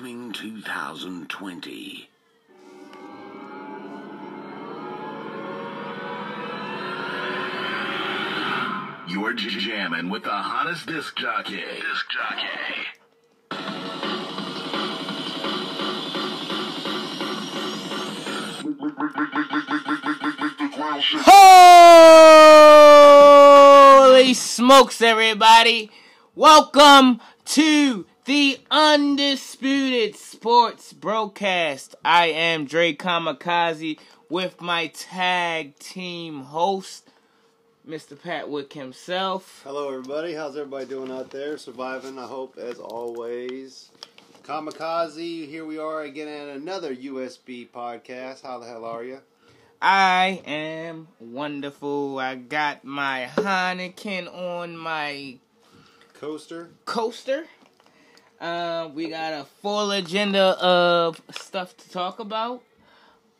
coming 2020. You're jamming with the hottest disc jockey. Disc jockey. Holy smokes, everybody! Welcome to the Undisputed Sports Broadcast. I am Dre Kamikaze with my tag team host, Mr. Pat Wick himself. Hello, everybody. How's everybody doing out there? Surviving, I hope, as always. Kamikaze, here we are again at another USB podcast. How the hell are you? I am wonderful. I got my Heineken on my Coaster. coaster. Uh, we got a full agenda of stuff to talk about.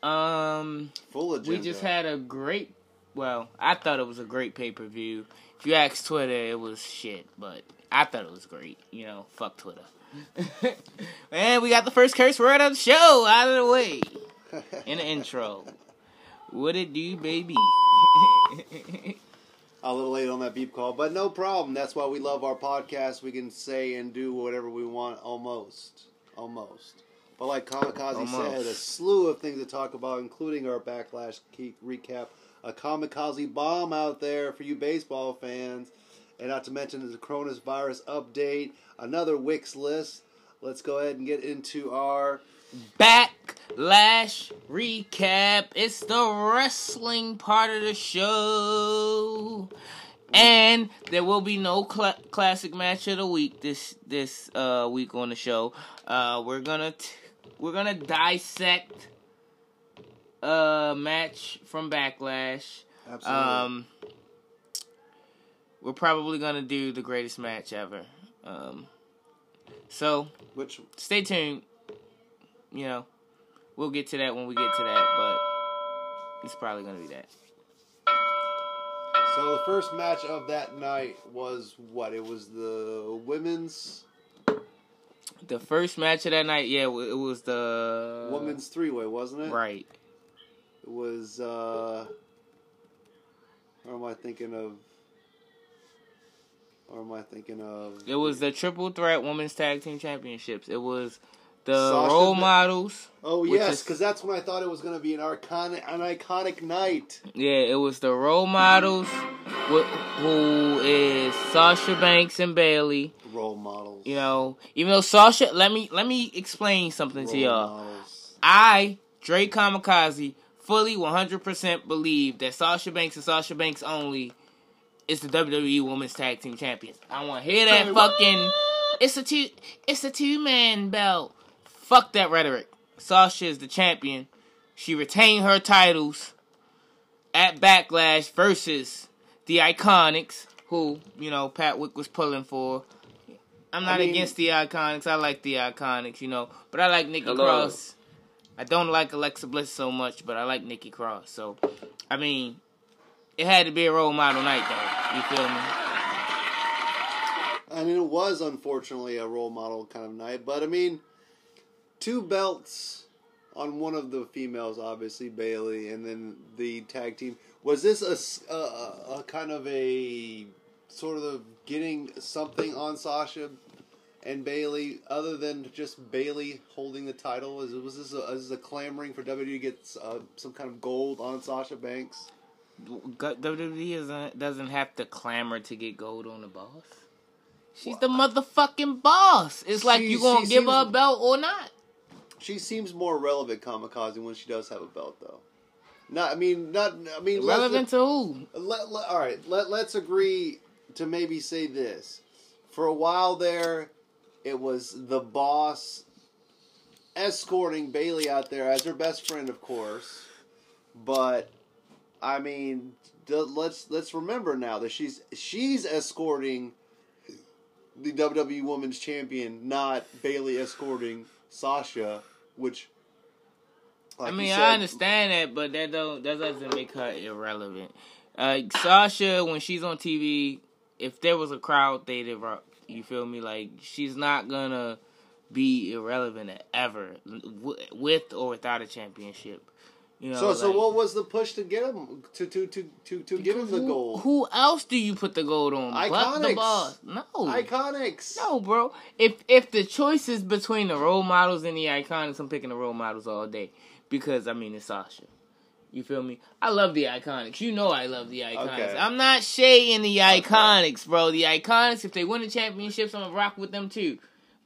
Um, Full agenda. we just had a great. Well, I thought it was a great pay per view. If you ask Twitter, it was shit, but I thought it was great. You know, fuck Twitter. and we got the first curse word of the show out of the way in the intro. What it do, baby? a little late on that beep call, but no problem. That's why we love our podcast. We can say and do whatever we want almost. Almost. But like Kamikaze Almost. said, a slew of things to talk about, including our backlash key recap, a Kamikaze bomb out there for you baseball fans, and not to mention the coronavirus update, another Wix list. Let's go ahead and get into our Backlash recap. It's the wrestling part of the show, and there will be no cla classic match of the week this this uh, week on the show. Uh, we're gonna t- we're gonna dissect a match from Backlash. absolutely. Um, we're probably gonna do the greatest match ever. Um, so Which stay tuned. You know, we'll get to that when we get to that, but it's probably gonna be that. so the first match of that night was what? It was the women's The first match of that night, yeah, it was the women's three way, wasn't it? right. It was uh or am I thinking of or am I thinking of It was the triple threat women's tag team championships. It was the Sasha role Ba- models. Oh yes, because that's when I thought it was gonna be an iconic an iconic night. Yeah, it was the role models, wh- who is Sasha Banks and Bayley. Role models. You know, even though Sasha, let me let me explain something to y'all. models. I, Dre Kamikaze, fully 100% believe that Sasha Banks and Sasha Banks only is the WWE Women's Tag Team Champions. I want to hear that Hey, fucking. It's a two. It's a two man belt. Fuck that rhetoric. Sasha is the champion. She retained her titles at Backlash versus the Iconics, who you know Pat Wick was pulling for. I'm not I mean- against the Iconics. I like the Iconics, you know, but I like Nikki Hello. Cross. I don't like Alexa Bliss so much, but I like Nikki Cross. So, I mean, it had to be a role model night, though. You feel me? I mean, it was unfortunately a role model kind of night, but I mean, two belts on one of the females, obviously Bayley, and then the tag team. Was this a a kind of a sort of getting something on Sasha and Bayley, other than just Bayley holding the title? Is was this a, is this a clamoring for WWE to get uh, some kind of gold on Sasha Banks? WWE doesn't doesn't have to clamor to get gold on the boss. She's the motherfucking boss. It's like She- you gonna give her a belt or not. She seems more relevant, Kamikaze, when she does have a belt, though. Not, I mean, not. I mean, Relevant to who? Let, let, all right, let, let's agree to maybe say this. For a while there, it was the boss escorting Bayley out there as her best friend, of course. But I mean, let's let's remember now that she's she's escorting the WWE Women's Champion, not Bayley escorting Sasha, which. I like you mean, said- I understand that, but that don't that doesn't make her irrelevant. Uh, Sasha, when she's on TV, if there was a crowd, they'd erupt. You feel me? Like she's not gonna be irrelevant ever, with or without a championship. You know, So, so what was the push to get him to to to to, to give him the who, gold? Who else do you put the gold on? But the Iconics. boss. No. Iconics. No, bro. If if the choice is between the role models and the iconics, I'm picking the role models all day because I mean it's Sasha. You feel me? I love the iconics. You know I love the iconics. Okay. I'm not shading the iconics, bro. The iconics, if they win the championships, I'm gonna rock with them too.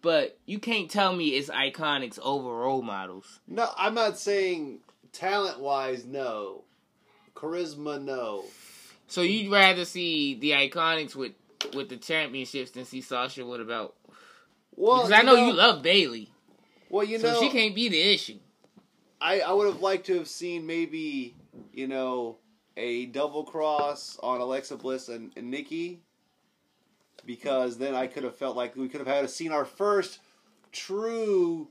But you can't tell me it's iconics over role models. No, I'm not saying talent wise. No, charisma. No. So you'd rather see the iconics with with the championships than see Sasha with a belt? Well, Because I know, you love Bayley, Well, you so know, she can't be the issue. I I would have liked to have seen maybe you know a double cross on Alexa Bliss and, and Nikki because then I could have felt like we could have had seen our first true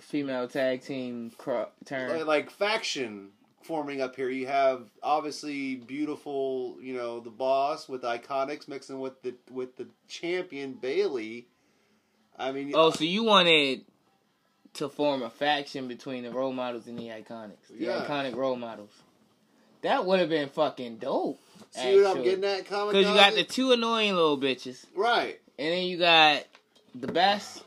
Female tag team cro- turn. like faction forming up here. You have obviously beautiful, you know, the boss with iconics mixing with the with the champion Bayley. I mean, Oh, so you wanted to form a faction between the role models and the iconics, the Yeah. iconic role models. That would have been fucking dope. see what I'm getting at, comic. Because you got the two annoying little bitches, right. and then you got the best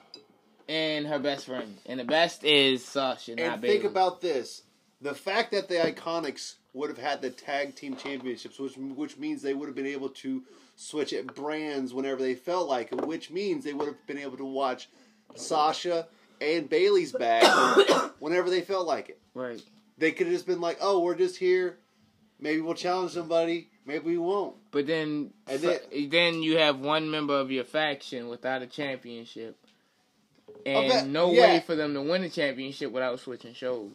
and her best friend, and the best is Sasha, not And think about this: the fact that the Iconics would have had the tag team championships, which which means they would have been able to switch at brands whenever they felt like it, which means they would have been able to watch Sasha and Bayley's back whenever they felt like it. right. They could have just been like, "Oh, we're just here. Maybe we'll challenge somebody. Maybe we won't." But then, And fr- then you have one member of your faction without a championship, and no yeah. way for them to win a championship without switching shows.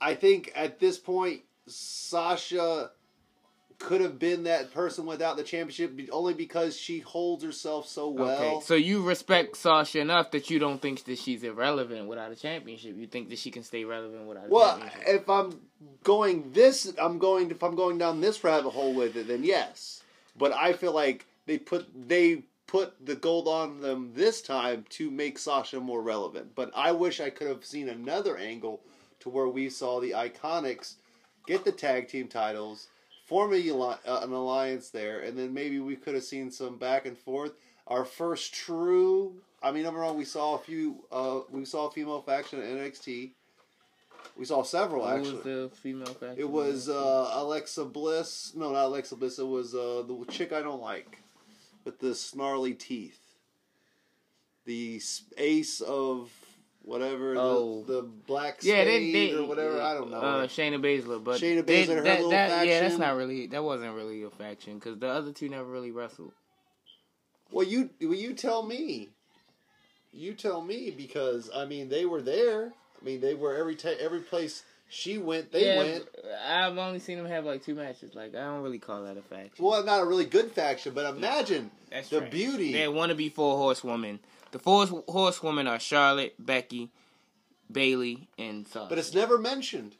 I think at this point, Sasha could have been that person without the championship, only because she holds herself so well. Okay, so you respect Sasha enough that you don't think that she's irrelevant without a championship. You think that she can stay relevant without a Well, if I'm going this, I'm going. If I'm going down this rabbit hole with it, then yes. But I feel like they put they put the gold on them this time to make Sasha more relevant. But I wish I could have seen another angle to where we saw the Iconics get the tag team titles, form a, uh, an alliance there, and then maybe we could have seen some back and forth. Our first true. I mean, number one, we saw a few. Uh, we saw a female faction at NXT. We saw several Who actually. was the female faction? It was uh, Alexa Bliss. No, not Alexa Bliss. It was uh, the chick I don't like with the snarly teeth. The ace of whatever. Oh. The, the black yeah, they, they or whatever. I don't know. Uh, Shayna Baszler, but Shayna they- her that, little that- Yeah, that's not really. That wasn't really a faction because the other two never really wrestled. well, you well, you tell me. You tell me because I mean they were there. I mean they were every ta- every place she went. They yeah, went. but I've only seen them have like two matches. Like I don't really call that a faction. Well, not a really good faction, but imagine That's the trash. beauty. They want to be four horsewomen. The four horsewomen are Charlotte, Becky, Bayley, and Sasha. But it's never mentioned.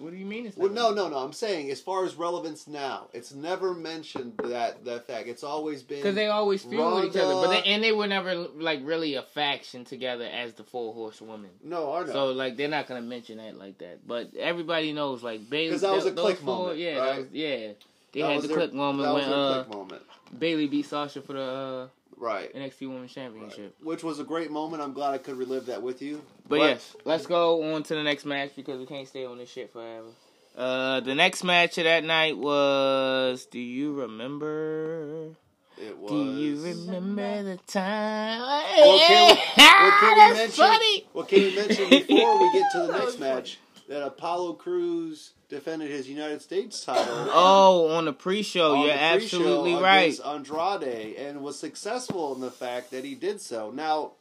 What do you mean? It's Well, no, no, no. I'm saying as far as relevance now, it's never mentioned that that fact. It's always been Because they always feud with each other, but they, and they were never like really a faction together as the four horsewomen. no, I know. So like they're not gonna mention that like that. But everybody knows like Bayley. 'Cause that was a click four- moment, Yeah, right? was, yeah. They That had was the their- click moment that was when their uh, click moment, Bayley beat Sasha for the uh, right? NXT Women's Championship. Which was a great moment. I'm glad I could relive that with you. But, yes, let's go on to the next match because we can't stay on this shit forever. Uh, the next match of that night was. Do you remember? it was. Do you remember the time? Well, can we, well, can we mention? funny. Well, can we mention before we get to the next match that Apollo Crews defended his United States title? Oh, on the pre-show, on you're the pre-show absolutely right. Andrade and was successful in the fact that he did so. Now,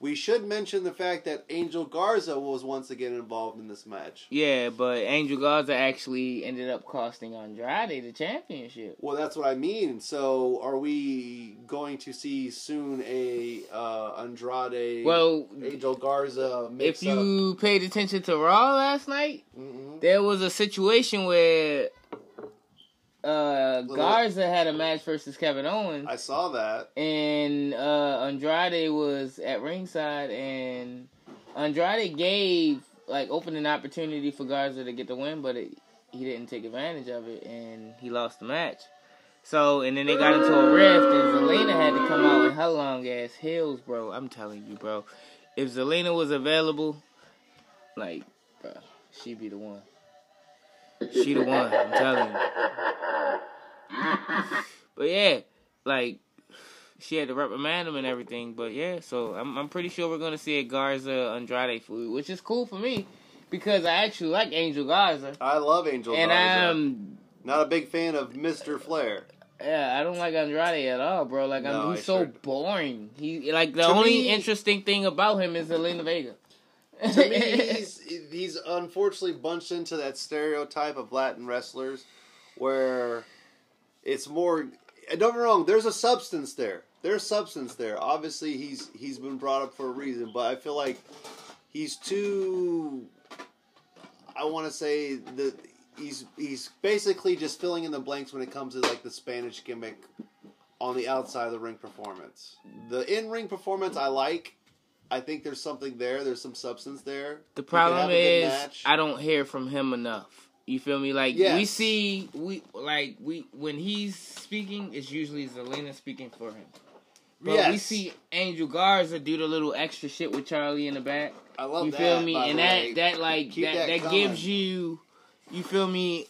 we should mention the fact that Angel Garza was once again involved in this match. Yeah, but Angel Garza actually ended up costing Andrade the championship. Well, that's what I mean. So, are we going to see soon a uh, Andrade Well, Angel Garza mix if you paid attention to Raw last night, up? Mhm. there was a situation where uh, Garza had a match versus Kevin Owens, I saw that. and uh, Andrade was at ringside, and Andrade gave like opened an opportunity for Garza to get the win, but it, he didn't take advantage of it, and he lost the match. So, and then they got into a rift, and Zelina had to come out in her long ass heels, bro. I'm telling you, bro. If Zelina was available, like, bro, she'd be the one. She the one. I'm telling you. But yeah, like she had to reprimand him and everything. But yeah, so I'm I'm pretty sure we're gonna see a Garza Andrade feud, which is cool for me because I actually like Angel Garza, I love Angel and Garza. I'm Not a big fan of Mr. Flair. yeah I don't like Andrade at all, bro. Like I'm, he's I so sure- boring. He like the To only me- interesting thing about him is Zelina Vega. to me, he's he's unfortunately bunched into that stereotype of Latin wrestlers, where it's more. Don't get wrong. There's a substance there. There's substance there. Obviously, he's he's been brought up for a reason, but I feel like he's too. I want to say that he's he's basically just filling in the blanks when it comes to like the Spanish gimmick on the outside of the ring performance. The in ring performance I like. I think there's something there. There's some substance there. The problem have a good is. I don't hear from him enough. You feel me? Like we see we like we when he's speaking, it's usually Zelina speaking for him. But we see Angel Garza do the little extra shit with Charlie in the back. I love you that. feel me? And that way. that like Keep that that that, gives you you feel me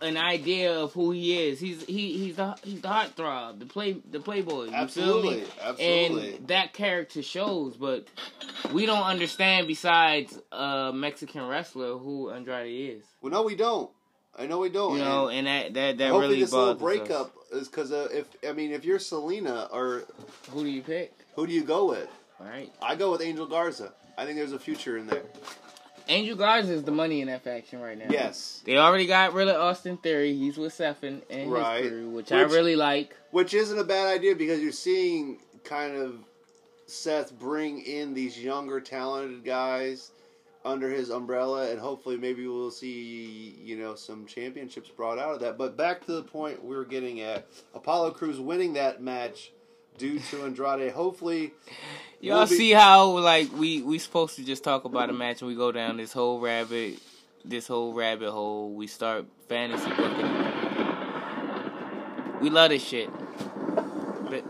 an idea of who he is. He's he he's the he's the heartthrob, the play the playboy. You absolutely, feel me? absolutely. And that character shows, but we don't understand besides a Mexican wrestler who Andrade is. well, no, we don't. I know we don't. You know, and and that that that hopefully really this little breakup is because uh, if I mean if you're Zelina or. Who do you pick? who do you go with? All right, I go with Angel Garza. I think there's a future in there. Angel Garza is the money in that faction right now. Yes, They already got rid of Austin Theory. He's with Sefin and Right. his crew, which, I really like. which isn't a bad idea because you're seeing kind of Seth bring in these younger talented guys under his umbrella, and hopefully maybe we'll see you know some championships brought out of that. But back to the point we were getting at, Apollo Crews winning that match due to Andrade. Hopefully, Y'all we'll be- see how like we we supposed to just talk about a match and we go down this whole rabbit this whole rabbit hole. We start fantasy booking. We love this shit.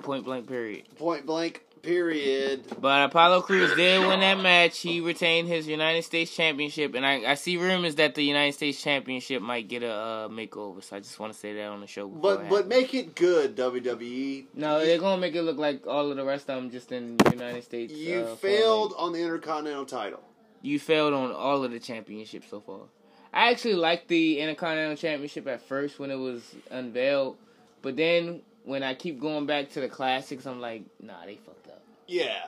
Point blank period. point blank period. But Apollo Crews did win that match. He retained his United States Championship, and I, I see rumors that the United States Championship might get a uh, makeover. So I just want to say that on the show. But but make it good, WWE. no, they're gonna make it look like all of the rest of them just in United States. You uh, failed on the Intercontinental title. You failed on all of the championships so far. I actually liked the Intercontinental Championship at first when it was unveiled, but then when I keep going back to the classics, I'm like, nah, they fucked. Yeah.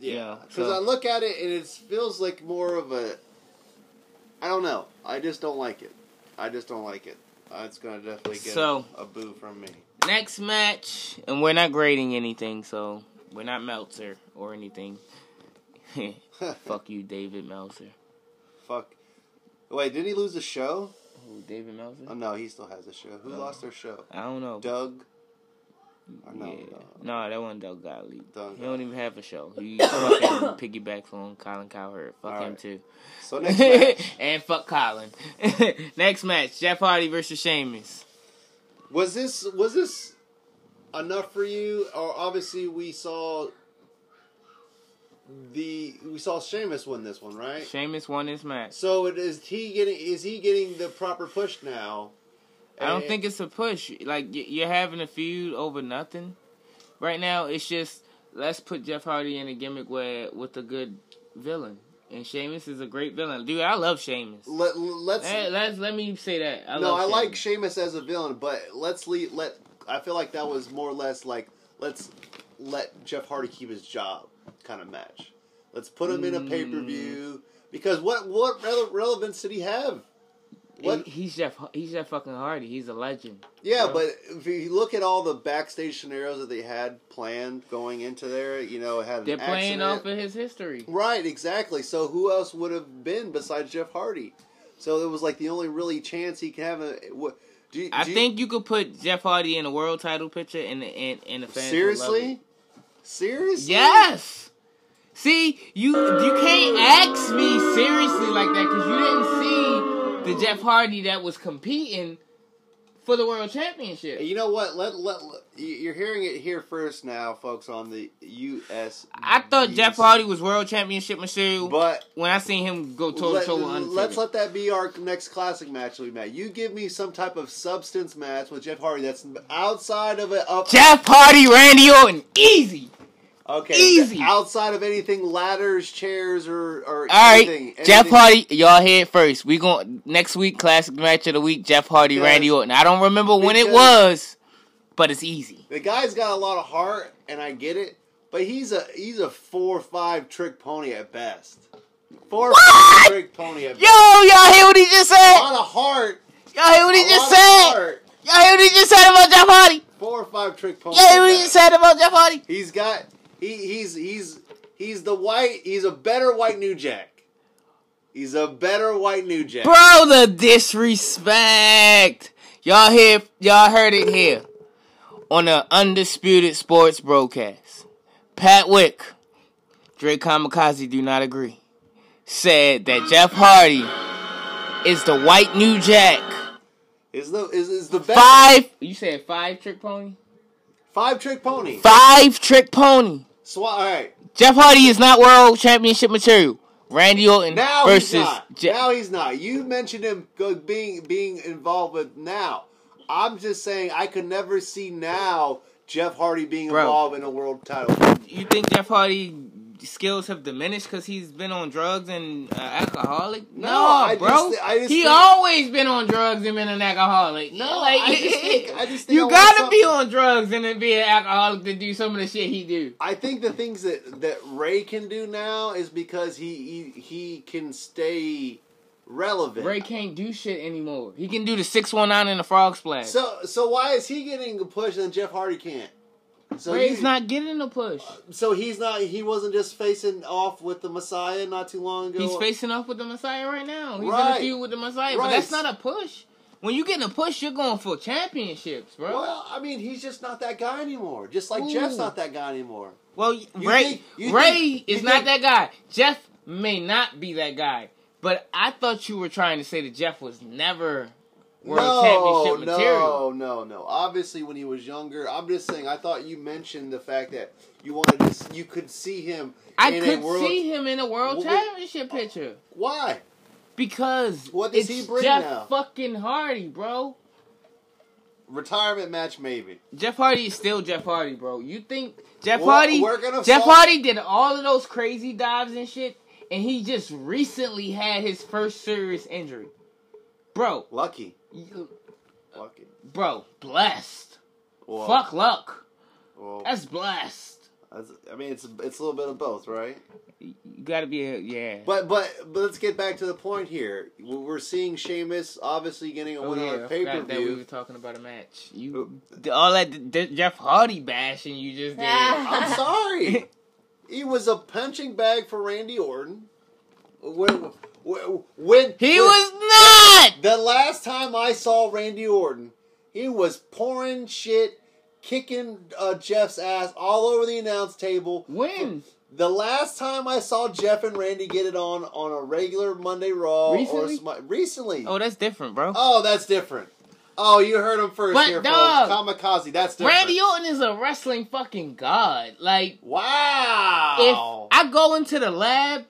Yeah. Because so- I look at it and it feels like more of a. I don't know. I just don't like it. I just don't like it. Uh, it's to definitely get So- a, a boo from me. Next match, and we're not grading anything, so we're not Meltzer or anything. Fuck you, David Meltzer. Fuck. Wait, did he lose the show? Who, David Meltzer? Oh, no, he still has a show. Who No. lost their show? I don't know. Doug? Yeah. no. that wasn't Doug Gottlieb. Doug He don't even have a show. He fucking piggybacks on Colin Cowherd. Fuck him Alright. too. So next and fuck Colin. Next match: Jeff Hardy versus Sheamus. Was this was this enough for you? Or obviously we saw the we saw Sheamus win this one, right? Sheamus won this match. So it is he getting is he getting the proper push now? I don't eh. think it's a push. Like you're having a feud over nothing. Right now, it's just let's put Jeff Hardy in a gimmick where with a good villain, and Sheamus is a great villain. Dude, I love Sheamus. let let's Hey, let's let me say that. I no, I like Sheamus. Sheamus as a villain, but let's leave, let I feel like that was more or less like let's let Jeff Hardy keep his job kind of match. Let's put him in a pay per view mm. because what what rele- relevance did he have? What He- he's Jeff. He's Jeff fucking Hardy. He's a legend. Yeah, Bro. but if you look at all the backstage scenarios that they had planned going into there, you know, had an They're playing off of his history. Right, exactly. So who else would have been besides Jeff Hardy? So it was like the only really chance he could have. A, wh- Do, you- I you- think you could put Jeff Hardy in a world title picture, and the and, and the fans would love it. seriously, seriously. Yes. See, you you can't ask me seriously like that because you didn't see the Jeff Hardy that was competing for the world championship. You know what? Let, let let- you- you're hearing it here first now, folks, on the U.S. I thought Jeff Hardy was world championship material but when I seen him go toe to toe with Undertaker. let's let that be our next classic match we met. You give me some type of substance match with Jeff Hardy that's outside of it. Up, Jeff Hardy, Randy Orton, easy. Okay, easy. outside of anything ladders, chairs, or or All right, anything, Jeff anything- Hardy, y'all hear it first. We going next week classic match of the week. Jeff Hardy, Because- Randy Orton. I don't remember when it was, but it's easy. The guy's got a lot of heart, and I get it, but he's a he's a four or five trick pony at best. Four What? five trick pony at Yo, best. y'all hear what he just said? A lot of heart. Y'all hear what he a just said? heart. Y'all hear what he just said about Jeff Hardy? Four or five trick pony. Y'all what he just said about Jeff Hardy? He's got he he's he's he's the white he's a better white New Jack. He's a better white New Jack. Bro, the disrespect. Y'all hear y'all heard it here on the undisputed sports broadcast. Pat Wick, Dre Kamikaze do not agree. Said that Jeff Hardy is the white New Jack. Is the is, is the best Five you said five trick pony? five trick pony. Five trick pony. So all right. Jeff Hardy is not world championship material. Randy Orton Now versus he's not. Je- now he's not. You mentioned him being being involved with now. I'm just saying I could never see now Jeff Hardy being Bro. involved in a world title. You think Jeff Hardy skills have diminished because he's been on drugs and uh, alcoholic? No, No, I bro. just- I just he think- always been on drugs and been an alcoholic. No, like I just think- I just think you want gotta be on drugs and then be an alcoholic to do some of the shit he do. I think the things that that Rey can do now is because he he, he can stay relevant. Rey can't do shit anymore. He can do the six one nine and the frog splash. So so why is he getting a push and Jeff Hardy can't? So Rey's you- not getting a push. So he's not. He wasn't just facing off with the Messiah not too long ago. He's facing off with the Messiah right now. He's in Right. a feud with the Messiah, Right. but that's not a push. When you get a push, you're going for championships, bro. Well, I mean, he's just not that guy anymore. Just like Ooh. Jeff's not that guy anymore. Well, You Rey think- Rey think- is not think- that guy. Jeff may not be that guy, but I thought you were trying to say that Jeff was never no, championship no, material. no, no. Obviously, when he was younger, I'm just saying. I thought you mentioned the fact that you wanted to. You could see him. I in could a world, see him in a world Well, championship picture Why? because What does it's he bring Jeff now? fucking Hardy, bro. Retirement match, maybe. Jeff Hardy is still Jeff Hardy, bro. You think Jeff We're- Hardy? we're gonna Jeff fall- Hardy did all of those crazy dives and shit, and he just recently had his first serious injury, bro. Lucky. you- uh, Lucky. Bro, blessed. Well, Fuck luck. Well, That's blessed. that's- I mean, it's it's a little bit of both, right? You gotta be a yeah. But but but let's get back to the point here. We're seeing Sheamus obviously getting a oh winner yeah, on pay per forgot that we were talking about a match. You oh. all that d- Jeff Hardy bashing you just did. Ah. I'm sorry. He was a punching bag for Randy Orton. When when, he when- was not. the last time I saw Randy Orton, he was pouring shit, kicking uh, Jeff's ass all over the announce table. When The last time I saw Jeff and Randy get it on on a regular Monday Raw Recently? or smi- recently. oh, that's different, bro. Oh, that's different. Oh, you heard him first But, here, dog, folks. Kamikaze, that's different. Randy Orton is a wrestling fucking god. Like Wow. if I go into the lab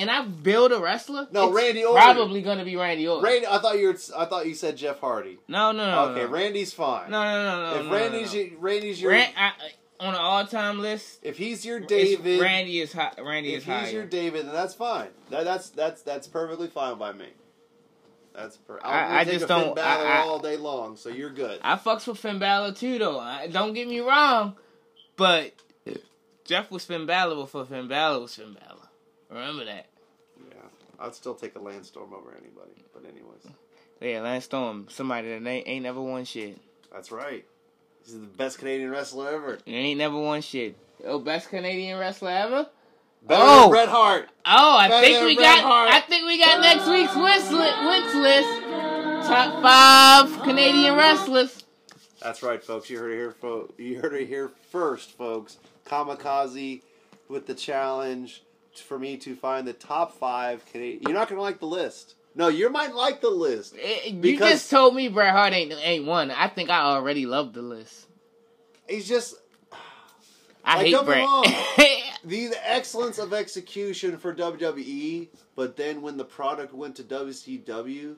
and I build a wrestler, No, it's Randy Orton. probably gonna be Randy Orton. Randy, I thought you were. I thought you said Jeff Hardy. no, no, no. okay, no. Randy's fine. No, no, no, no. if no, Randy's no, no. Randy's your, Ran- I, I- on an all-time list, if he's your David, Randy is high, Randy is higher. if he's your David, then that's fine. That, that's that's that's perfectly fine by me. That's per- I- I'll I take just don't- Balor I- I- all day long, so you're good. I fucks with Finn Balor too, though. I, don't get me wrong, but Jeff was Finn Balor before Finn Balor was Finn Balor. Remember that. I'd still take a Lance Storm over anybody. But anyways, Yeah, Lance Storm, somebody that ain't, ain't never won shit. that's right. He's the best Canadian wrestler ever. He ain't never won shit. Oh, best Canadian wrestler ever. Better Oh. Bret Hart. Oh, I Better think we Bret got. Hart. I think we got next week's Wicks list. List. top five Canadian wrestlers. That's right, folks. You heard it here. Fo- you heard it here first, folks. Kamikaze with the challenge for me to find the top five Canadian. You're not gonna like the list. No, you might like the list. Eh, You just told me Bret Hart ain't ain't one. I think I already love the list. He's just I Like, hate Bret. wrong. the excellence of execution for WWE, but then when the product went to WCW,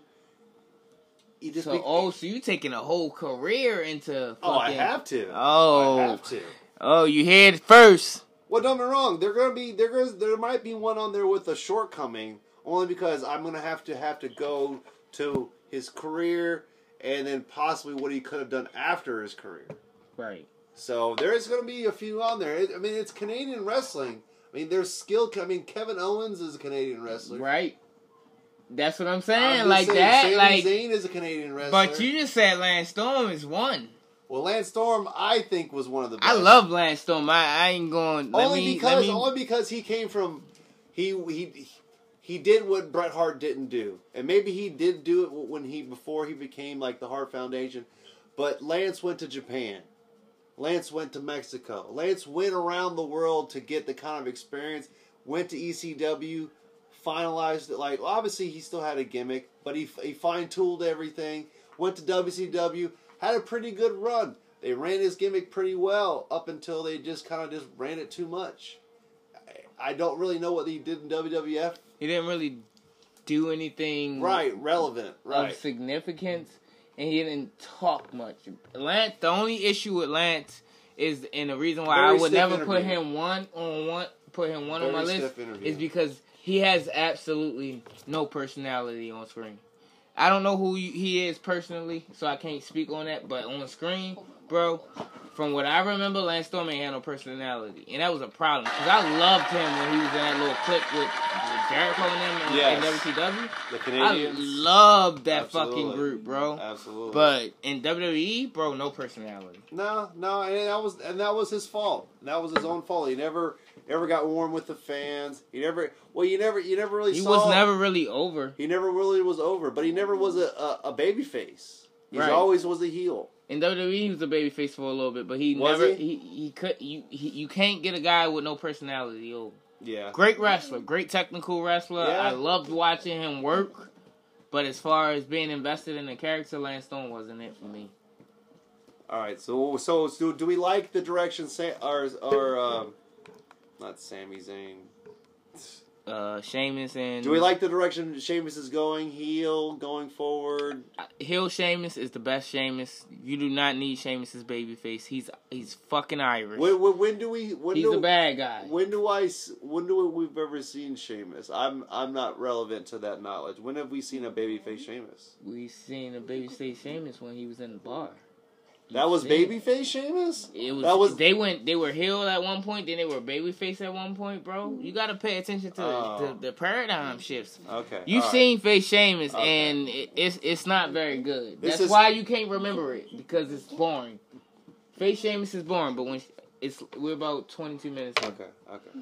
he just so be- oh, so you taking a whole career into oh, I have to. Oh. I have to. Oh, you hear it first. Well, don't get me wrong. They're gonna be there. Goes there might be one on there with a shortcoming, only because I'm gonna have to have to go to his career and then possibly what he could have done after his career. Right. So there is going to be a few on there. I mean, it's Canadian wrestling. I mean, there's skill. I mean, Kevin Owens is a Canadian wrestler. Right. That's what I'm I'm saying. like saying, that. Sami like Zayn is a Canadian wrestler. But you just said Lance Storm is one. Well, Lance Storm, I think, was one of the best. I love Lance Storm. I, I ain't going. Let only me, because let me, only because he came from he he he did what Bret Hart didn't do, and maybe he did do it when he before he became like the Hart Foundation. But Lance went to Japan. Lance went to Mexico. Lance went around the world to get the kind of experience. Went to ECW, finalized it. Like obviously he still had a gimmick, but he he fine tuned everything. Went to WCW, had a pretty good run. They ran his gimmick pretty well up until they just kind of just ran it too much. I, I don't really know what he did in WWF. he didn't really do anything Right, relevant. of Right. significance, and he didn't talk much. Lance. The only issue with Lance is, and the reason why Very I would never put him one on one, put him one on my list, interview. is because he has absolutely no personality on screen. I don't know who he is personally, so I can't speak on that. But on screen, bro, from what I remember, Lance Storm ain't had no personality, and that was a problem because I loved him when he was in that little clip with, with Jericho and them in, Yes. WCW. The I Canadians. loved that Absolutely. fucking group, bro. Absolutely. But in WWE, bro, no personality. No, no, and that was and that was his fault. That was his own fault. He never ever got warm with the fans. He never well, you never you never really He was never really over. He never really was over, but he never was a a, a baby face. He Right. always was a heel. In WWE, he was a babyface for a little bit, but he Was never he? he? he could you he, you can't get a guy with no personality over. Yeah. Great wrestler, great technical wrestler. Yeah. I loved watching him work. But as far as being invested in the character, Lance Storm wasn't it for me. All right. So so so do we like the direction Sa- or or um, not Sami Zayn? Uh, Sheamus and Do we like the direction Sheamus is going? Heel going forward. Hill Sheamus is the best Sheamus. You do not need Sheamus's babyface. He's he's fucking Irish. When, when, when do we? When he's do, a bad guy. When do I? When do we've ever seen Sheamus? I'm I'm not relevant to that knowledge. When have we seen a babyface Sheamus? We seen a babyface Sheamus when he was in the bar. That was seen it. babyface Sheamus. It was, That was- they went they were heel at one point, then they were babyface at one point, bro. You gotta pay attention to Oh. the, the paradigm shifts. Okay. You've all right. seen face Sheamus, Okay. and it, it's it's not very good. This That's is- why you can't remember it because it's boring. Face Sheamus is boring, but when it's we're about twenty two minutes. in. Okay. Okay.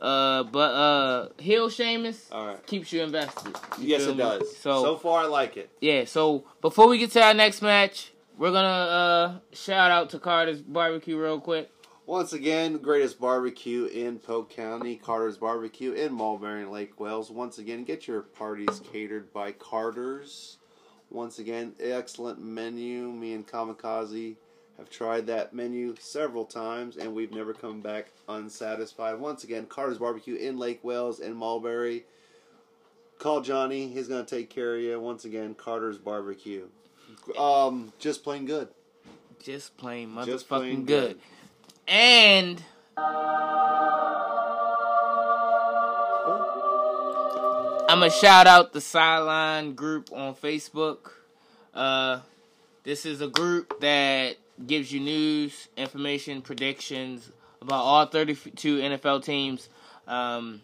Uh, but uh, heel Sheamus All right. keeps you invested. You Yes, it me? does. So, so far, I like it. yeah, so before we get to our next match, we're gonna uh shout out to Carter's Barbecue real quick. Once again, greatest barbecue in Polk County, Carter's Barbecue in Mulberry and Lake Wales. Once again, get your parties catered by Carter's. Once again, excellent menu. Me and Kamikaze have tried that menu several times, and we've never come back unsatisfied. Once again, Carter's Barbecue in Lake Wales and Mulberry. Call Johnny; he's gonna take care of you. Once again, Carter's Barbecue. Um, just plain good. Just plain motherfucking Just plain good. good. And I'm gonna shout out the Sideline group on Facebook. Uh, this is a group that gives you news, information, predictions about all 32 NFL teams. Um,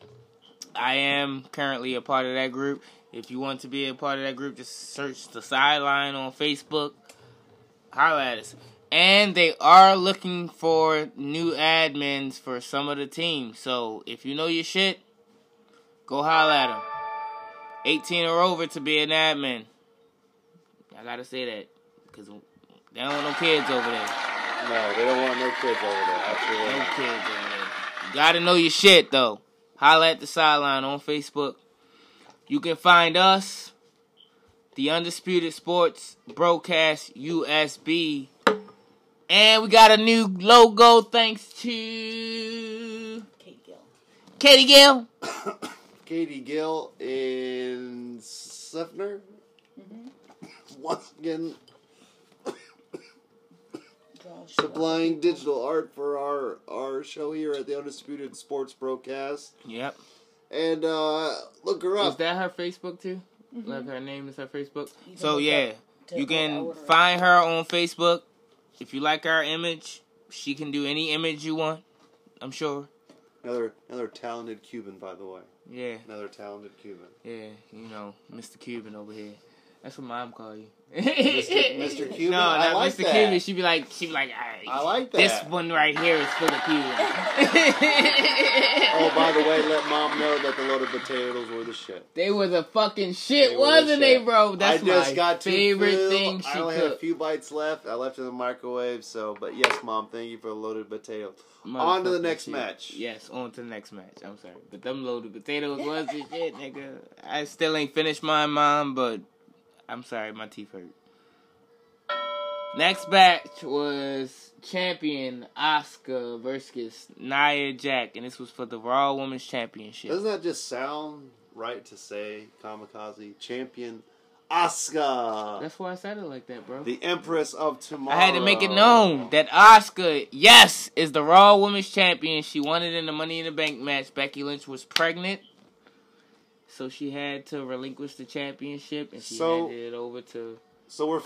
I am currently a part of that group. If you want to be a part of that group, just search the Sideline on Facebook. Holla at us. And they are looking for new admins for some of the teams. So if you know your shit, go holla at them. 18 or over to be an admin. I gotta say that because they don't want no kids over there. No, they don't want no kids over there. Absolutely. No kids over there. You gotta know your shit though. Holla at the sideline on Facebook. You can find us, the Undisputed Sports Broadcast USB. And we got a new logo thanks to Kate Gill. Katie Gill. Katie Gill in Seffner. Mm-hmm. Once again, supplying digital art for our our show here at the Undisputed Sports Broadcast. Yep. And uh look her up. Is that her Facebook too? Like her name is her Facebook. So yeah, you can find her on Facebook. If you like our image, she can do any image you want. I'm sure. Another another talented Cuban, by the way. Yeah, Another talented Cuban. yeah. You know, Mr. Cuban over here. That's what mom call you. Mr. Mr. Cuban? No, I like Mr. that. Cuban. She'd be like, she'd be like, "Alright, I like This one right here is for the Cuban. Oh, by the way, let mom know that the loaded potatoes were the shit. They were the fucking shit, They wasn't they, shit. bro? That's I just my got two favorite full. thing she I only had a few bites left. I left it in the microwave. So, but yes, mom, thank you for the loaded potatoes. On to the next shit. match. Yes, on to the next match. I'm sorry, but them loaded potatoes was the shit, nigga. I still ain't finished mine, mom, but I'm sorry, my teeth hurt. Next match was champion Asuka versus Nia Jax, and this was for the Raw Women's Championship. Doesn't that just sound right to say, Kamikaze champion Asuka, That's why I said it like that, bro. the Empress of Tomorrow? I had to make it known that Asuka, yes, is the Raw Women's Champion. She won it in the Money in the Bank match. Becky Lynch was pregnant, so she had to relinquish the championship, and she So- handed it over to. So we're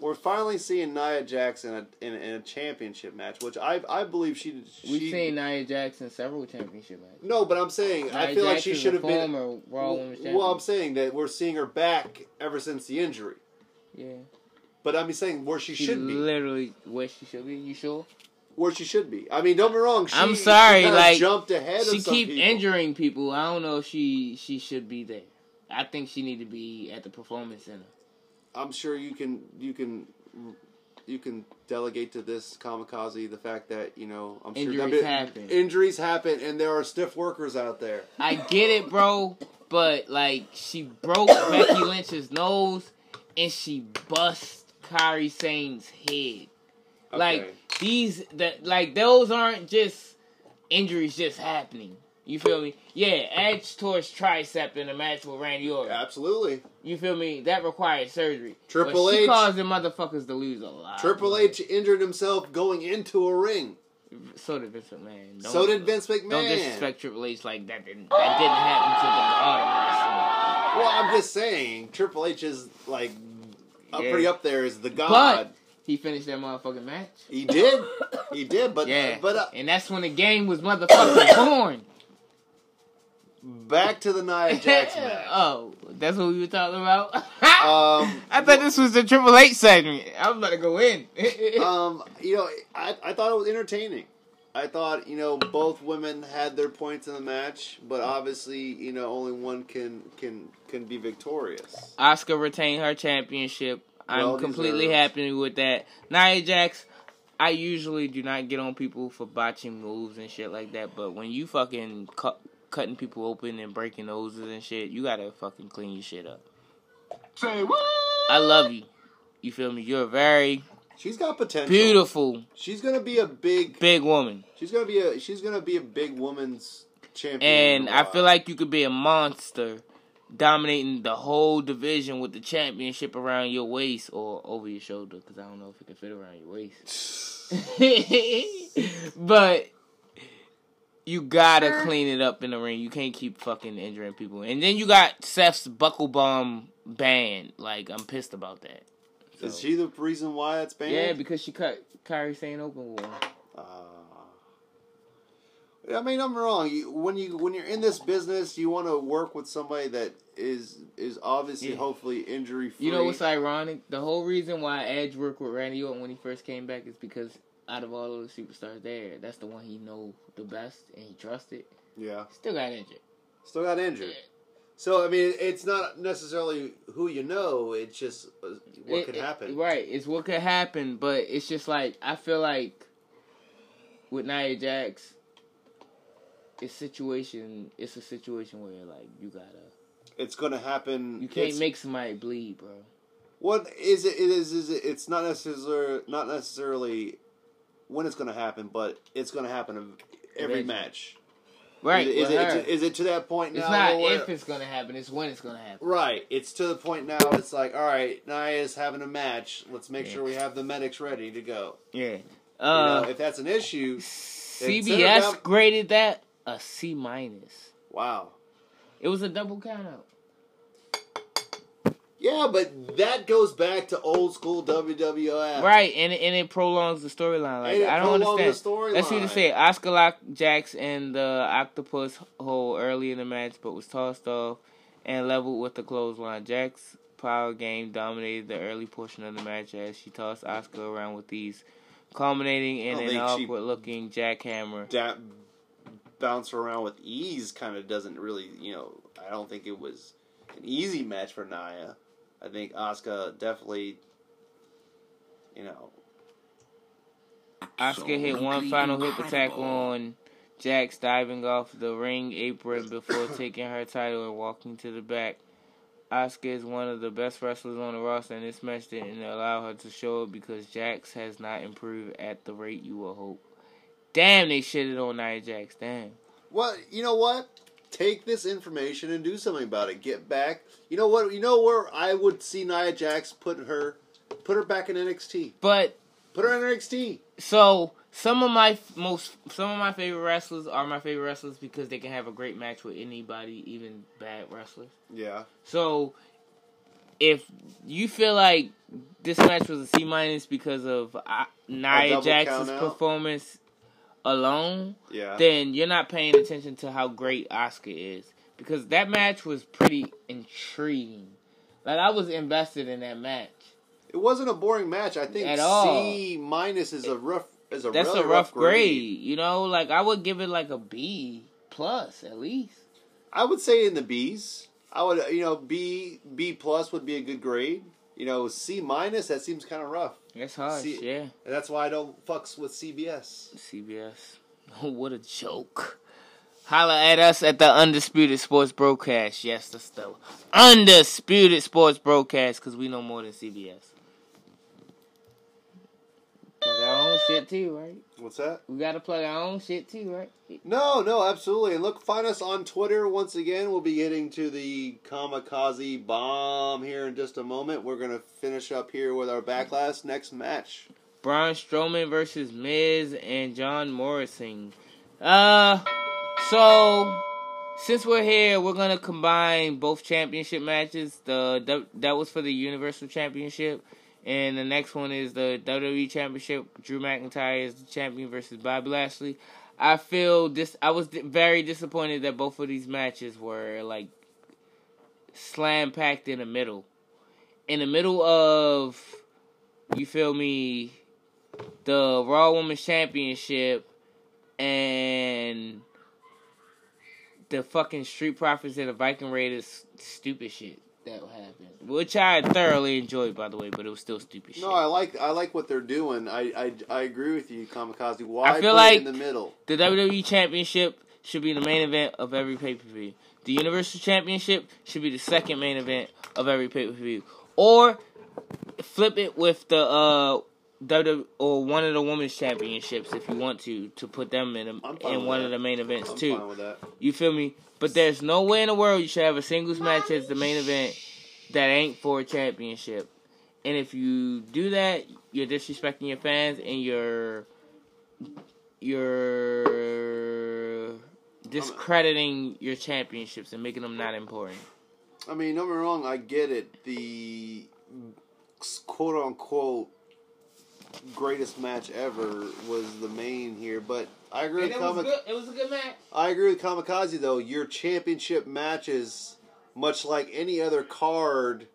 we're finally seeing Nia Jax in a, in in a championship match, which I I believe she We've seen Nia Jackson several championship matches. no, but I'm saying I Nia feel like she should have been. Women's Well, I'm saying that we're seeing her back ever since the injury, yeah, but I'm saying where she, she should be, literally where she should be. You sure? Where she should be. I mean, don't be wrong. She, I'm sorry, she like, jumped ahead. She keep people. injuring people. I don't know if she she should be there. I think she need to be at the performance center. I'm sure you can you can you can delegate to this kamikaze the fact that you know I'm Injuries sure happen. Injuries happen, and there are stiff workers out there. I get it, bro, but like she broke Becky Lynch's nose and she bust Kairi Sane's head. Like these that like those aren't just injuries just happening. You feel me? Yeah, Edge tore his tricep in a match with Randy Orton. Absolutely. You feel me? That required surgery. Triple but she H- caused the motherfuckers to lose a lot. Triple H injured himself going into a ring. So did Vince McMahon. Don't- so did Vince McMahon. Don't disrespect Triple H like that. Didn't that didn't happen to the Well, I'm just saying, Triple H is like up Yeah. pretty up there as the god. But he finished that motherfucking match. he did, he did. But Yeah, but uh, and that's when the game was motherfucking born. back to the Nia Jax match. oh, that's what we were talking about. Um, I thought this was the Triple H segment. I was about to go in. um, you know, I, I thought it was entertaining. I thought, you know, both women had their points in the match, but obviously, you know, only one can can can be victorious. Asuka retained her championship. I'm completely deserved. happy with that. Nia Jax, I usually do not get on people for botching moves and shit like that, but when you fucking cut, cutting people open and breaking noses and shit, you gotta fucking clean your shit up. Say what? I love you. You feel me? You're a very She's got potential. beautiful, She's gonna be a big. big woman. She's gonna be a. She's gonna be a big woman's champion. And in a I while. feel like you could be a monster dominating the whole division with the championship around your waist or over your shoulder because I don't know if it can fit around your waist. but you gotta clean it up in the ring. You can't keep fucking injuring people. And then you got Seth's buckle bomb ban. Like I'm pissed about that. Is So- she the reason why it's banned? Yeah, because she cut Kairi saying open war. Uh, I mean, I'm wrong. You, when you when you're in this business, you want to work with somebody that is is obviously, Yeah. hopefully, injury free. You know what's ironic? The whole reason why Edge worked with Randy Orton when he first came back is because out of all of the superstars there, that's the one he know the best and he trusted. Yeah, Still got injured. still got injured. So I mean, it's not necessarily who you know. It's just uh, what It- could it- happen. right, it's what could happen, but it's just like I feel like with Nia Jax, it's situation. It's a situation where like you gotta, It's going to happen. you can't make somebody bleed, bro. What is it? It is. Is it? It's not necessarily not necessarily when it's going to happen, but it's going to happen every Eventually. match. Right, Is it, is, it, to, it to that point now? it's not where- if it's gonna happen; it's when it's gonna happen. Right. It's to the point now. It's like, all right, Nia's having a match. Let's make Yeah. sure we have the medics ready to go. Yeah. You Uh, know, if that's an issue, CBS down- graded that a C minus. wow. It was a double count out. Yeah, but that goes back to old school WWF. Right, and it- and it prolongs the storyline. Like And it I don't understand. the storyline. Let's see what to say. Asuka locked Jax and the octopus hold early in the match, but was tossed off and leveled with the clothesline. Jax power game dominated the early portion of the match as she tossed Asuka around with these, culminating in an don't think she- awkward looking jackhammer. That bounce around with ease kind of doesn't really, you know, I don't think it was an easy match for Nia. I think Asuka definitely, you know, Asuka hit one Absolutely final hip attack on Jax diving off the ring apron before taking her title and walking to the back. Asuka is one of the best wrestlers on the roster, and this match didn't allow her to show it because Jax has not improved at the rate you would hope. Damn, they shitted on Nia Jax. Damn. Well, you know what? Take this information and do something about it. Get back. You know what? You know where I would see Nia Jax put her, put her back in NXT. But Put her in NXT. so some of my most some of my favorite wrestlers are my favorite wrestlers because they can have a great match with anybody, even bad wrestlers. Yeah. So, if you feel like this match was a C minus because of uh, Nia Jax's performance alone, Yeah. then you're not paying attention to how great Asuka is because that match was pretty intriguing. Like I was invested in that match. it wasn't a boring match. I think At all. C minus is a rough is a That's really a rough grade. grade. you know. Like I would give it like a B plus at least. I would say in the B's. I would you know B B plus would be a good grade. You know C minus that seems kind of rough. That's harsh. See- yeah. And that's why I don't fucks with CBS. CBS. what a joke. Holla at us at the Undisputed Sports Broadcast. Yes, that's the Undisputed Sports Broadcast because we know more than CBS. Own shit too, right? What's that? We gotta plug our own shit too, right? No, no, absolutely. And look, find us on Twitter once again. We'll be getting to the kamikaze bomb here in just a moment. We're gonna finish up here with our backlash next match. Braun Strowman versus Miz and John Morrison. Uh, so since we're here, we're gonna combine both championship matches. The that, that was for the Universal Championship, and the next one is the WWE Championship. Drew McIntyre is the champion versus Bobby Lashley. I feel this. I was very disappointed that both of these matches were like slam packed in the middle, in the middle of you feel me, the Raw Women's Championship and the fucking Street Profits and the Viking Raiders stupid shit that happened, which I thoroughly enjoyed by the way, but it was still stupid shit. No, I like I like what they're doing. I I, I agree with you, kamikaze. Why I feel put like- it in the middle? The WWE Championship should be the main event of every pay per view. The Universal Championship should be the second main event of every pay per view, or flip it with the uh WWE or one of the women's championships if you want to to put them in a, I'm fine in one that. of the main events I'm too. fine with that. You feel me? But there's no way in the world you should have a singles match as the main event that ain't for a championship. And if you do that, you're disrespecting your fans and you're you're discrediting your championships and making them not important. I mean, don't get me wrong. I get it. The quote unquote greatest match ever was the main here, but I agree with Kamikaze. It was a good match. I agree with Kamikaze though. Your championship matches, much like any other card,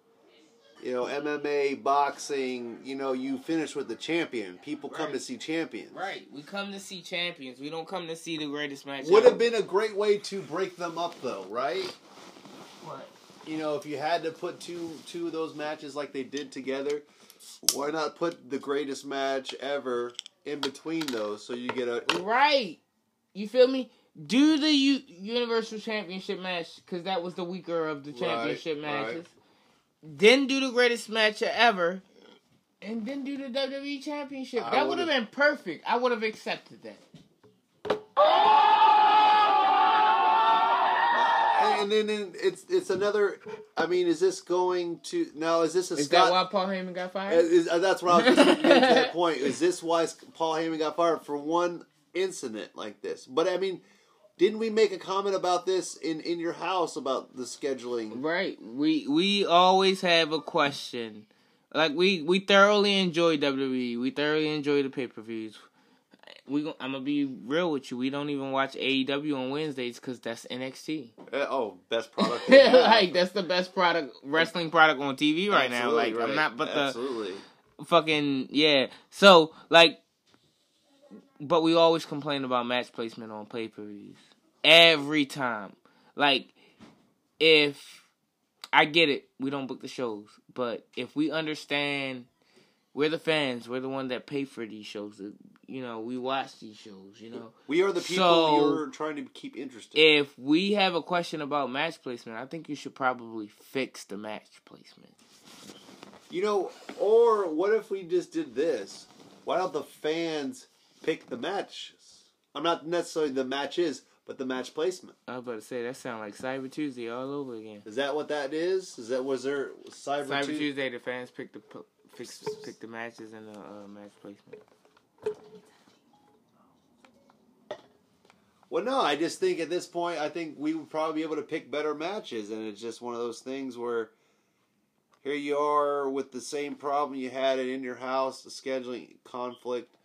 you know, MMA, boxing, you know, you finish with the champion. People come Right. to see champions. Right. We come to see champions. We don't come to see the greatest match. Would ever. have been a great way to break them up though, right? What? You know, if you had to put two two of those matches like they did together, why not put the greatest match ever in between those so you get a Right. You feel me? Do the U- Universal Championship match because that was the weaker of the championship right. matches. Then do the greatest match ever, and then do the WWE Championship. I that would have would've- been perfect. I would have accepted that. Oh! And then then it's it's another. I mean, is this going to now? Is this a Is Scott? that why Paul Heyman got Uh, fired? is- uh, that's what I was just getting to that point. Is this why Paul Heyman got fired for one incident like this? But I mean, didn't we make a comment about this in in your house about the scheduling? Right. We we always have a question. Like we we thoroughly enjoy WWE. We thoroughly enjoy the pay per views. We I'm gonna be real with you. We don't even watch AEW on Wednesdays because that's NXT. Uh, oh, best product. like that's the best product wrestling product on TV right now. Absolutely Like I'm not, but absolutely. the fucking yeah. So like, but we always complain about match placement on pay per views every time. Like if I get it, we don't book the shows, but if we understand. We're the fans. We're the one that pay for these shows. You know, we watch these shows. You know, We are the people So- you're trying to keep interested. if we have a question about match placement, I think you should probably fix the match placement. You know, or what if we just did this? Why don't the fans pick the matches? I'm not necessarily the matches, but the match placement. I was about to say that sounds like Cyber Tuesday all over again. Is that what that is? Is that was there Cyber, Cyber Tuesday? Tuesday, the fans pick the p- fix, pick the matches and the uh, match placement. Well, no, I just think at this point, I think we would probably be able to pick better matches, and it's just one of those things where here you are with the same problem you had it in your house, the scheduling conflict,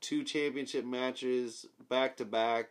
two championship matches back to back.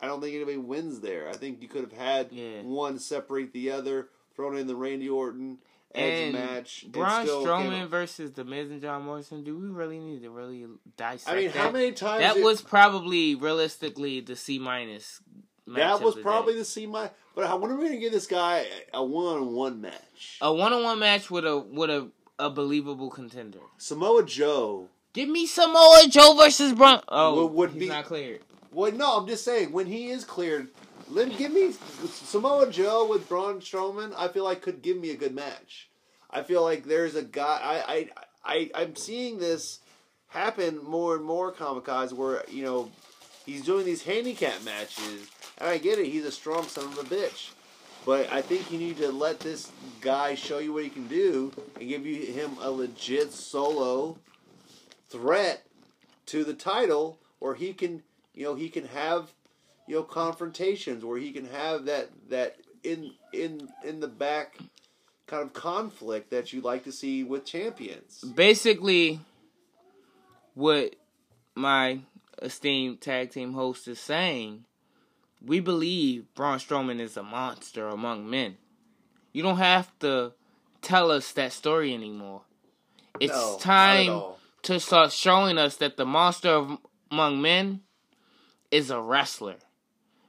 I don't think anybody wins there. I think you could have had Yeah. one separate the other, thrown in the Randy Orton Edge And match. Braun Strowman versus the Miz and John Morrison. Do we really need to really dissect I mean, that? how many times that it- was probably realistically the C minus. that was probably the C minus. But how, when are we gonna give this guy a one on one match? a one on one match with a with a, a believable contender. Samoa Joe Give me Samoa Joe versus Braun. Oh, Would- would he's be- not cleared. Well, no, I'm just saying when he is cleared, let give me Samoa Joe with Braun Strowman. I feel like could give me a good match. I feel like there's a guy. I I, I I'm seeing this happen more and more kamikaze where you know he's doing these handicap matches. And I get it. He's a strong son of a bitch. But I think you need to let this guy show you what he can do and give you him a legit solo threat to the title or he can you know he can have you know confrontations where he can have that that in in in the back kind of conflict that you like to see with champions basically what my esteemed tag team host is saying, we believe Braun Strowman is a monster among men. You don't have to tell us that story anymore. It's No, time to start showing us that the monster of, among men is a wrestler.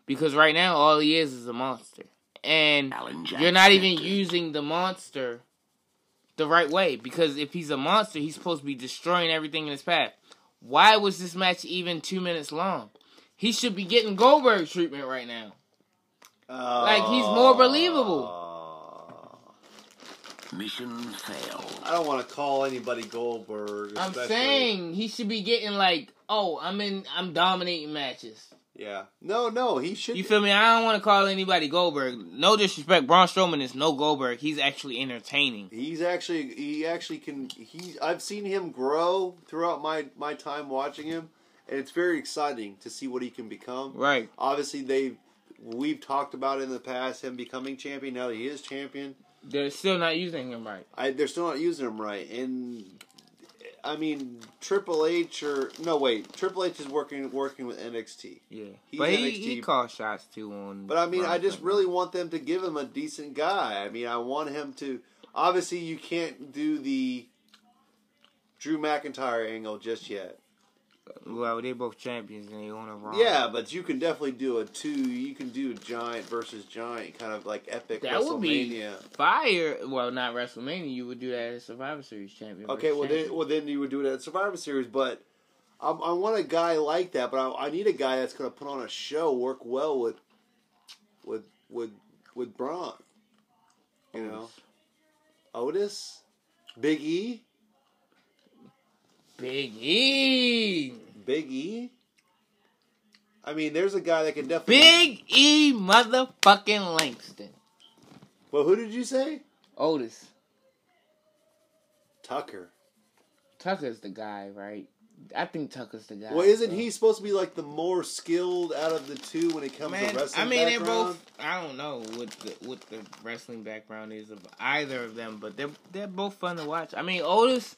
Because right now, all he is is a monster. And you're not even using the monster the right way. Because if he's a monster, he's supposed to be destroying everything in his path. Why was this match even two minutes long? He should be getting Goldberg treatment right now. Like, he's more believable. Uh, mission failed. I don't want to call anybody Goldberg. I'm especially- saying he should be getting like, oh, I'm in, I'm dominating matches. Yeah. No, no, he should. You feel me? I don't want to call anybody Goldberg. No disrespect, Braun Strowman is no Goldberg. He's actually entertaining. He's actually he actually can he I've seen him grow throughout my my time watching him and it's very exciting to see what he can become. Right. Obviously they we've talked about in the past him becoming champion now that he is champion. They're still not using him right. I they're still not using him right and I mean Triple H or no wait, Triple H is working working with NXT. Yeah. He's but he, NXT. he calls shots too on. But I mean, I just really want them to give him a decent guy. I mean, I want him to. Obviously, you can't do the Drew McIntyre angle just yet. Well, they both champions and they own a Raw. Yeah, but you can definitely do a two. You can do giant versus giant, kind of like epic That would be fire. Well, not WrestleMania. You would do that as Survivor Series champion. Okay, versus well then, well then you would do it at Survivor Series, but I, I want a guy like that. But I, I need a guy that's going to put on a show, work well with, with with with Braun. You know, Otis, Big E, Big E. Big E. I mean, there's a guy that can definitely. Big E motherfucking Langston. Well, who did you say? Otis. Tucker. Tucker's the guy, right? I think Tucker's the guy. Well, isn't bro. he supposed to be like the more skilled out of the two when it comes Man, to wrestling? I mean, they're background? both. I don't know what the what the wrestling background is of either of them, but they're they're both fun to watch. I mean, Otis,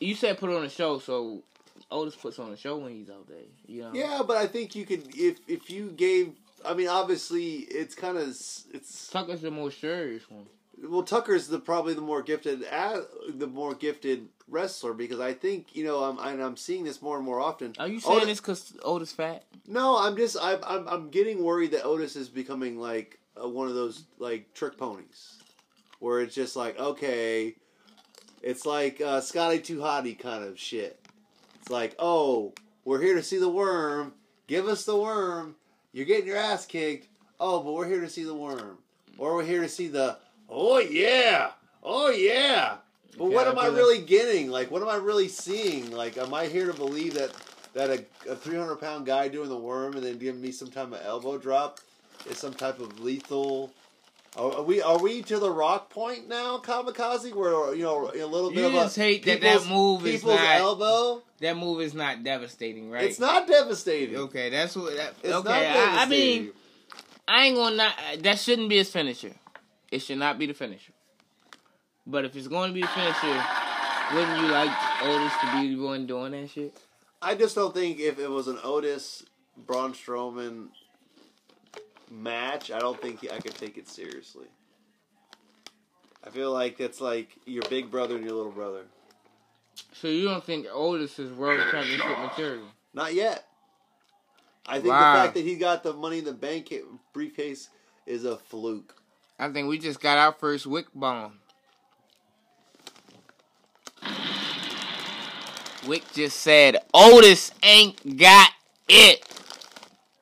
you said put on a show, so Otis puts on a show when he's out there. You know. Yeah, but I think you could if if you gave. I mean, obviously, it's kind of it's Tucker's the more serious one. well. Tucker's the probably the more gifted a the more gifted wrestler because I think you know I'm and I'm seeing this more and more often. Are you saying Otis- this because Otis fat? No, I'm just I'm I'm, I'm getting worried that Otis is becoming like uh, one of those like trick ponies, where it's just like okay, it's like uh, Scotty 2 Hotty kind of shit. It's like oh, we're here to see the worm. Give us the worm. You're getting your ass kicked. Oh, but we're here to see the worm, or we're here to see the oh yeah, oh yeah. But Okay, what am I really getting? Like, what am I really seeing? Like, am I here to believe that that a, a 300 pound guy doing the worm and then giving me some type of elbow drop is some type of lethal? Are, we are we to the rock point now, kamikaze? Where you know a little bit You of just hate that people's- that move is not- elbow. That move is not devastating, right? It's not devastating. Okay, that's what. That, It's okay, not I, I mean, I ain't gonna not. Uh, that shouldn't be his finisher. It should not be the finisher. But if it's going to be the finisher, wouldn't you like Otis to be the one doing that shit? I just don't think if it was an Otis Braun Strowman match, I don't think I could take it seriously. I feel like that's like your big brother and your little brother. So you don't think Otis is world championship material? Not yet. I think Wow. the fact that he got the Money in the Bank briefcase is a fluke. I think we just got our first wick bomb. Wick just said Otis ain't got it.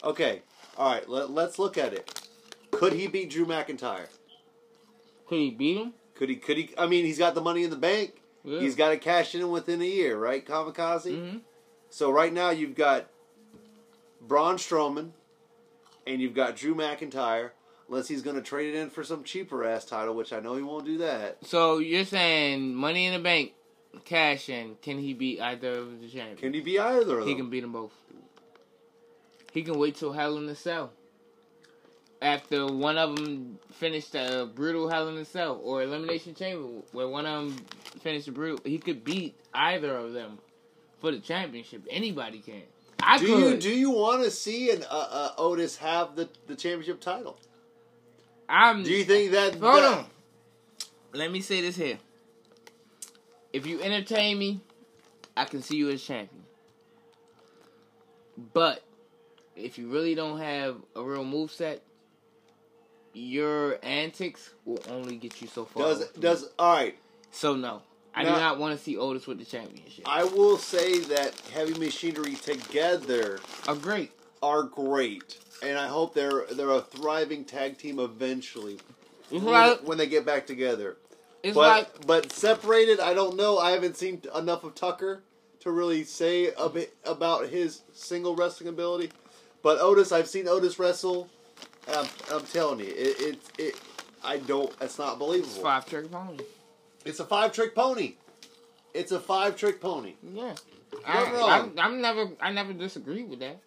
Okay, all right. Let, let's look at it. Could he beat Drew McIntyre? Could he beat him? Could he? Could he? I mean, he's got the Money in the Bank. Yeah. He's got to cash in within a year, right, Kamikaze? Mhm. So right now you've got Braun Strowman, and you've got Drew McIntyre. Unless he's going to trade it in for some cheaper ass title, which I know he won't do that. So you're saying Money in the Bank, cash in? Can he beat either of the champions? Can he be either of them? He can beat them both. He can wait till Hell in the Cell. After one of them finished a brutal Hell in the Cell or Elimination Chamber, where one of them finished a brutal, he could beat either of them for the championship. Anybody can. I do could. you do you want to see an uh, uh, Otis have the, the championship title? I'm. Do you think that? Hold that- on. Let me say this here. If you entertain me, I can see you as champion. But if you really don't have a real move set, your antics will only get you so far. Does does all right? so no. I Now- do not want to see Otis with the championship. I will say that Heavy Machinery together are great. are great, and I hope they're they're a thriving tag team eventually when, like when they get back together. it's but like but separated, I don't know. I haven't seen enough of Tucker to really say a bit about his single wrestling ability. But Otis, I've seen Otis wrestle. I'm, I'm telling you, it, it it I don't. It's not believable. it's five trick pony. It's a five trick pony. It's a five trick pony. Yeah. I. I, I'm never I never disagree with that.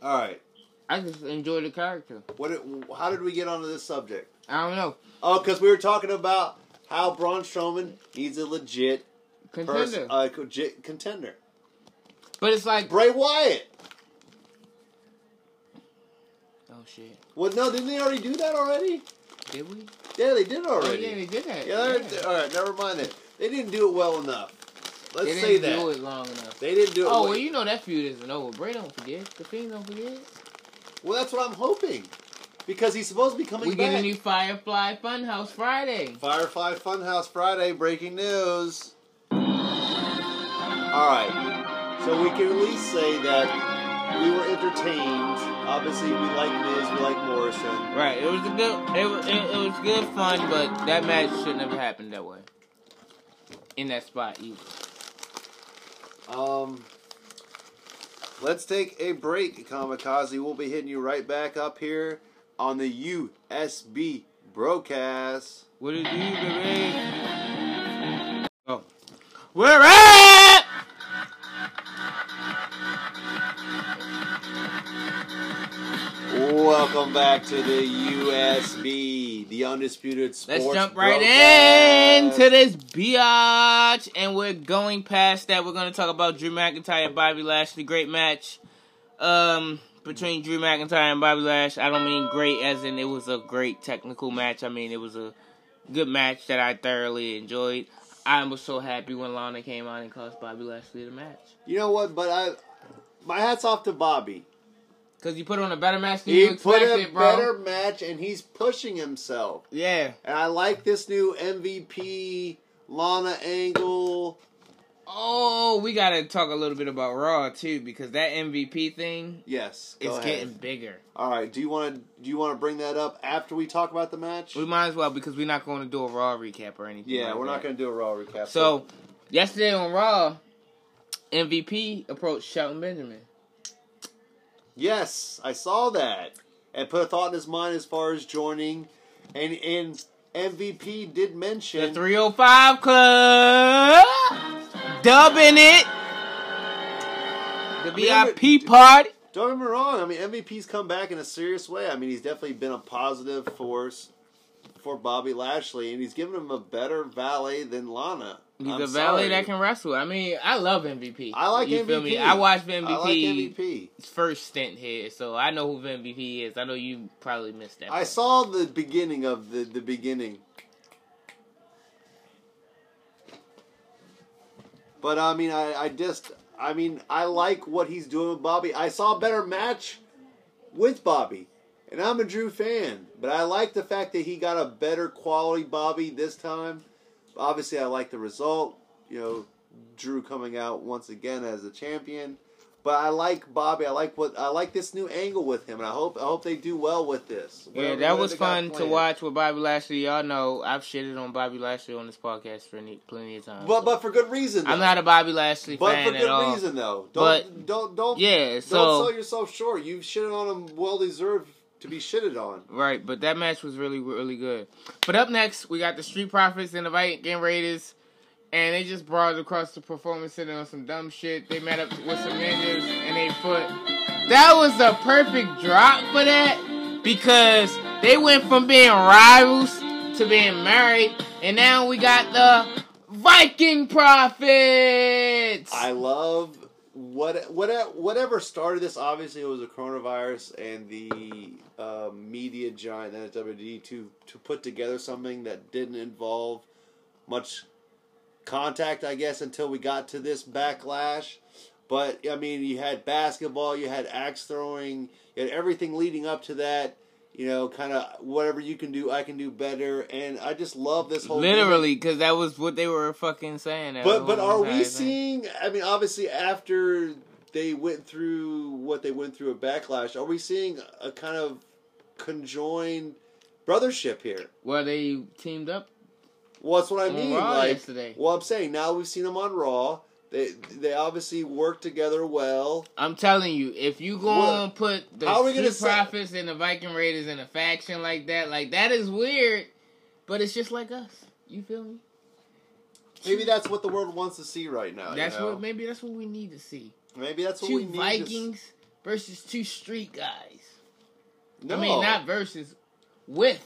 All right. I just enjoy the character. What? It, how did we get onto this subject? I don't know. Oh, because we were talking about how Braun Strowman he's a legit Contender. person, uh, legit contender. but it's like Bray Wyatt. Oh Oh, shit. Well, no, didn't they already do that already? Did we? Yeah, they did Oh already. yeah, they did that. Yeah, they're- all right. Never mind that. They didn't do it well enough. let's say that. they didn't do that it long enough. they didn't do it. Oh, well, well, you know that feud isn't over. Bray don't forget. The Fiend don't forget. well, that's what I'm hoping because he's supposed to be coming We back. get a new Firefly Funhouse Friday. Firefly Funhouse Friday breaking news. All right, so we can at least say that we were entertained. Obviously, we like Miz, we like Morrison. Right. It was a good. It was. It, it was good fun, but that match shouldn't have happened that way. In that spot either. Um, let's take a break, Kamikaze. We'll be hitting you right back up here on the USB broadcast. What did you do, baby? Oh. We're at. Welcome back to the USB, the undisputed sports. Let's jump right broadcast. into this biatch, and we're going past that. We're going to talk about Drew McIntyre and Bobby Lashley. Great match, um, between Drew McIntyre and Bobby Lashley. I don't mean great as in it was a great technical match. I mean it was a good match that I thoroughly enjoyed. I was so happy when Lana came out and cost Bobby Lashley the match You know what? But I, my hats off to Bobby. Because you put on a better match than He you put a bro. better match, and he's pushing himself. Yeah. And I like this new MVP Lana angle. Oh, we gotta talk a little bit about Raw too because that MVP thing Yes, is go ahead. getting bigger. All right. Do you want to do you want to bring that up after we talk about the match? We might as well because we're not going to do a Raw recap or anything. yeah, like we're not going to do a Raw recap. So, yesterday on Raw, MVP approached Shelton Benjamin. Yes, I saw that and put a thought in his mind as far as joining, and and MVP did mention The 305 Club, dubbing it the mean, I'm- VIP party. Don't get me wrong. I mean, MVP's come back in a serious way. I mean, he's definitely been a positive force for Bobby Lashley, and he's given him a better valet than Lana. He's I'm a valet that can wrestle. I mean, I love MVP. I like you MVP. Feel me? I watched MVP. I like MVP. first stint here, so I know who MVP is. I know you probably missed that. I part. saw the beginning of the the beginning. But I mean, I, I just, I mean, I like what he's doing with Bobby. I saw a better match with Bobby, and I'm a Drew fan. But I like the fact that he got a better quality Bobby this time. Obviously, I like the result. You know, Drew coming out once again as a champion. But I like Bobby. I like what I like this new angle with him, and I hope I hope they do well with this. Yeah, that was fun to watch with Bobby Lashley. Y'all know I've shitted on Bobby Lashley on this podcast for any, plenty of times. But so. but for good reason. I'm not a Bobby Lashley fan. at all. But for good reason though. Don't But- don't don't Yeah, don't sell yourself short. You've shitted on him well deserved to be shitted on. right, but that match was really really good. But up next, we got the Street Profits and the Viking Raiders, and they just brought across the performance center on some dumb shit. They met up with some ninjas and they foot. That was the perfect drop for that because they went from being rivals to being married, and now we got the Viking Profits. I love what what whatever started this. Obviously, it was the coronavirus and the uh, media giant that is WWE to to put together something that didn't involve much contact, I guess, until we got to this backlash. But I mean, you had basketball, you had axe throwing, you had everything leading up to that. You know, kind of whatever you can do, I can do better, and I just love this whole Literally, because that was what they were fucking saying. but but are we thing. seeing? I mean, obviously after they went through what they went through a backlash, are we seeing a kind of conjoined brothership here? Well, they teamed up. Well, that's what I mean. Raw like, yesterday. well, I'm saying now we've seen them on Raw. They they obviously work together well. I'm telling you, if you go What? and put the How are we gonna Street say- and the Viking Raiders in a faction like that, like that is weird. But it's just like us. You feel me? Maybe that's what the world wants to see right now. you that's know? what maybe that's what we need to see. Maybe that's what we Two need. Vikings versus two street guys. No, I mean, not versus, with.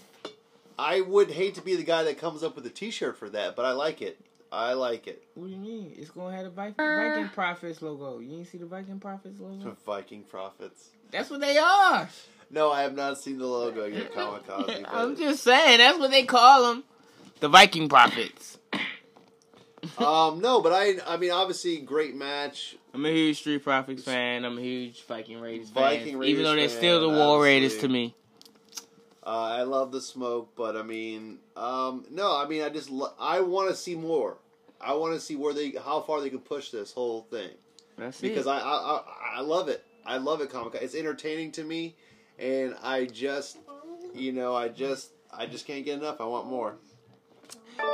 I would hate to be the guy that comes up with a T-shirt for that, but I like it. I like it. What do you mean? It's gonna have the Viking, Viking Profits logo. You ain't see the Viking Profits logo? The Viking profits. That's what they are. No, I have not seen the logo yet, Kamikaze. I'm just saying, that's what they call them. The Viking Profits. um, no, but I, I mean, obviously, great match. I'm a huge Street Profits fan. I'm a huge Viking Raiders Viking fan. Raiders even though they're fan, still the War Raiders to me. Uh, I love the smoke, but I mean, um, no, I mean, I just, lo- I want to see more. I want to see where they, how far they can push this whole thing That's because it. I, I, I, I love it. I love it, Kamikaze. It's entertaining to me, and I just, you know, I just, I just can't get enough. I want more.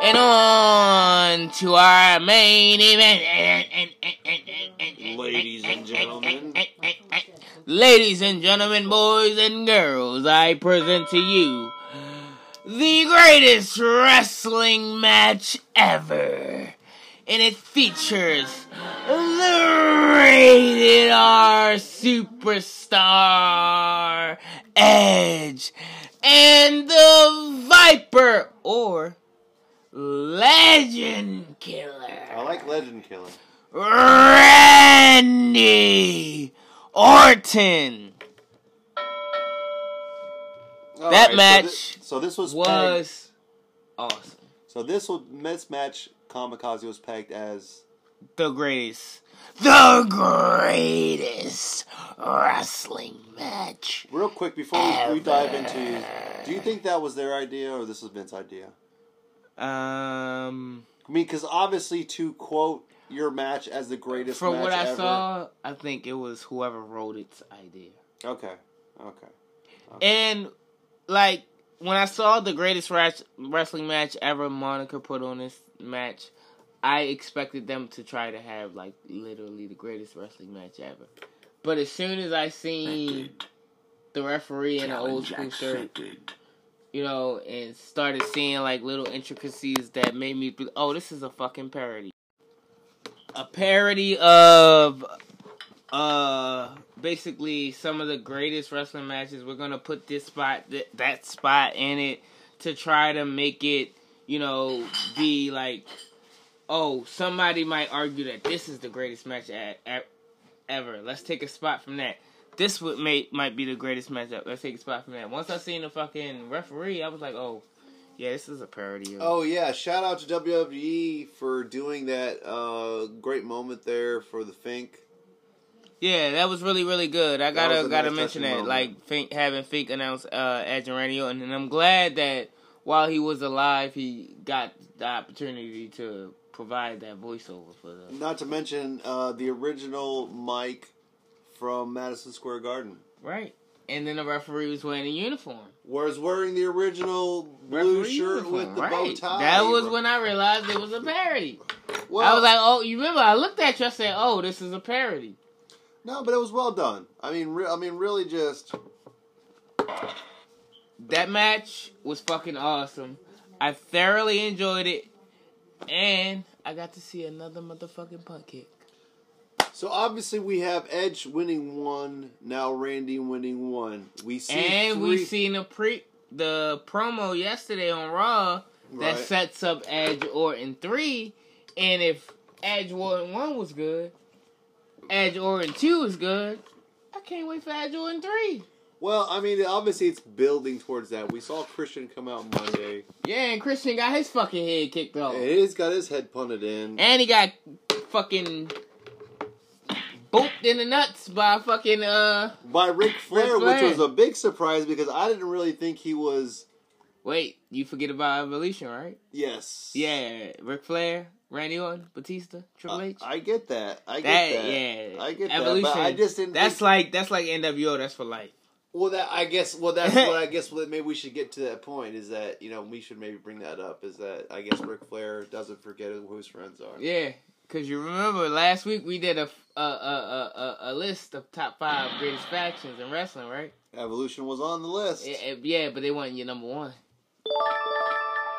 And on to our main event. Ladies and gentlemen. Ladies and gentlemen, boys and girls, I present to you the greatest wrestling match ever. And it features the rated R superstar Edge and the Viper or Legend Killer. I like Legend Killer. Randy Orton All That so match thi- So, this was, pegged- was awesome. so this was this match. Kamikaze was pegged as The greatest, the greatest wrestling match. real quick before we, we dive into. Do you think that was their idea or this was Vince's idea? Um, I mean, because obviously to quote your match as the greatest from match what I ever- saw, I think it was whoever wrote its idea. Okay, okay. And like when I saw the greatest wrestling match ever Monica put on this match, I expected them to try to have like literally the greatest wrestling match ever. But as soon as I seen the referee in an old school shirt, you know, and started seeing like little intricacies that made me be, oh, this is a fucking parody. A parody of uh basically some of the greatest wrestling matches. We're gonna put this spot th- that spot in it to try to make it, you know, be like oh, somebody might argue that this is the greatest match a- a- ever. Let's take a spot from that. This would make might be the greatest match ever. Let's take a spot from that. Once I seen the fucking referee, I was like, oh, yeah, this is a parody. Of Oh yeah! Shout out to WWE for doing that uh, great moment there for the Fink. Yeah, that was really really good. I gotta gotta mention that, moment. like Fink, having Fink announce uh, Edge and and I'm glad that while he was alive, he got the opportunity to provide that voiceover for them. Not to mention uh, the original mic from Madison Square Garden, Right, and then the referee was wearing a uniform. was wearing the original blue Referee shirt uniform, with the right. bow tie. That was when I realized it was a parody. Well, I was like, oh, you remember? I looked at you. I said, oh, this is a parody. No, but it was well done. I mean, re- I mean, really, just That match was fucking awesome. I thoroughly enjoyed it, and I got to see another motherfucking punt kick. so obviously we have Edge winning one, now Randy winning one. We see and three, we seen the pre the promo yesterday on Raw that Right. sets up Edge Orton three, and if Edge Orton one was good, Edge Orton two is good. I can't wait for Edge Orton three. Well, I mean, obviously it's building towards that. We saw Christian come out Monday. Yeah, and Christian got his fucking head kicked off, And he's got his head punted in. and he got fucking booped in the nuts by fucking uh. by Ric Flair, Flair. which was a big surprise because I didn't really think he was. Wait, you forget about Evolution, right? Yes. Yeah, Ric Flair, Randy Orton, Batista, Triple I, H. I get that. I get that. yeah, I get Evolution. that. But I just didn't. That's think, like that's like NWO. That's for life. well, that I guess. Well, that's what I guess. What maybe we should get to that point is that you know we should maybe bring that up. Is that I guess Ric Flair doesn't forget who his friends are. Yeah, because you remember last week we did a a, a a a a list of top five greatest factions in wrestling, right? Evolution was on the list. Yeah, but they weren't your number one.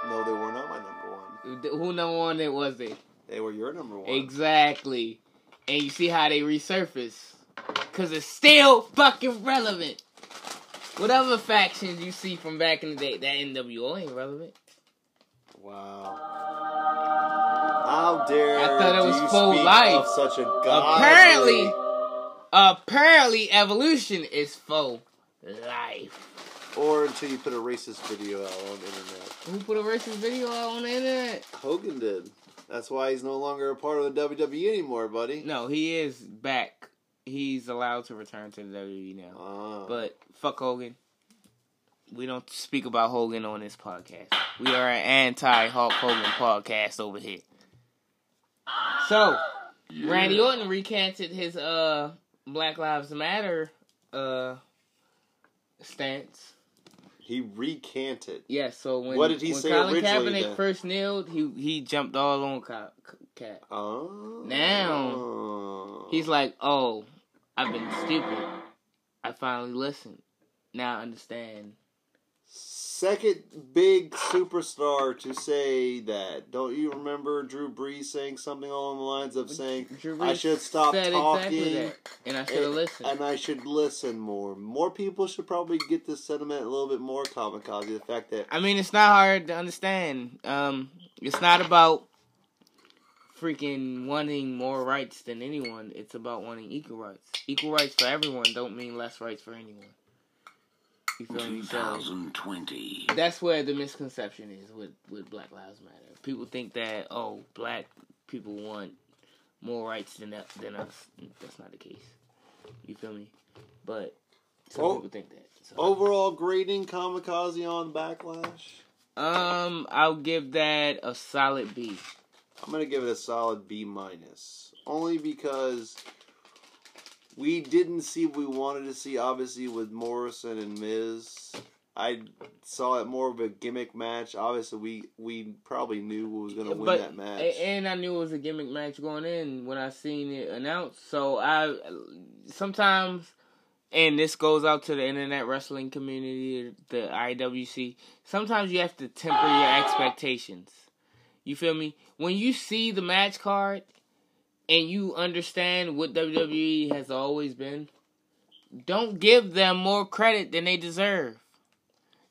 No, they were not my number one. Who number one it was they? They were your number one. Exactly. And you see how they resurface. Cause it's still fucking relevant. Whatever factions you see from back in the day, that NWO ain't relevant. Wow. How dare I thought it was full life. such a. Apparently- Apparently, evolution is faux life. Or until you put a racist video out on the internet. Who put a racist video out on the internet? Hogan did. That's why he's no longer a part of the WWE anymore, buddy. No, he is back. He's allowed to return to the WWE now. Ah. But fuck Hogan. We don't speak about Hogan on this podcast. We are an anti Hulk Hogan podcast over here. So, Randy Orton recanted his uh Black Lives Matter uh stance. He recanted. Yeah, so when What did he when say Colin originally, Kaepernick then? first kneeled, he he jumped all on Ka- Cat. Oh. Now, He's like, "Oh, I've been stupid. I finally listened. Now I understand." Second big superstar to say that. Don't you remember Drew Brees saying something along the lines of saying, "I should stop talking exactly and I should and, listened. and I should listen more." More people should probably get this sentiment a little bit more kamikaze. The fact that I mean, it's not hard to understand. Um, it's not about freaking wanting more rights than anyone. It's about wanting equal rights. Equal rights for everyone don't mean less rights for anyone. You feel me? So 2020. that's where the misconception is with with Black Lives Matter. People think that oh, black people want more rights than that, than us. That's not the case. You feel me? But some Oh. people think that. So. overall grading kamikaze on backlash. Um, I'll give that a solid B. I'm gonna give it a solid B minus, only because we didn't see what we wanted to see. Obviously, with Morrison and Miz, I saw it more of a gimmick match. Obviously, we we probably knew who was gonna win but that match. and I knew it was a gimmick match going in when I seen it announced. So I sometimes, and this goes out to the internet wrestling community, the IWC. Sometimes you have to temper your expectations. You feel me? When you see the match card and you understand what WWE has always been, don't give them more credit than they deserve.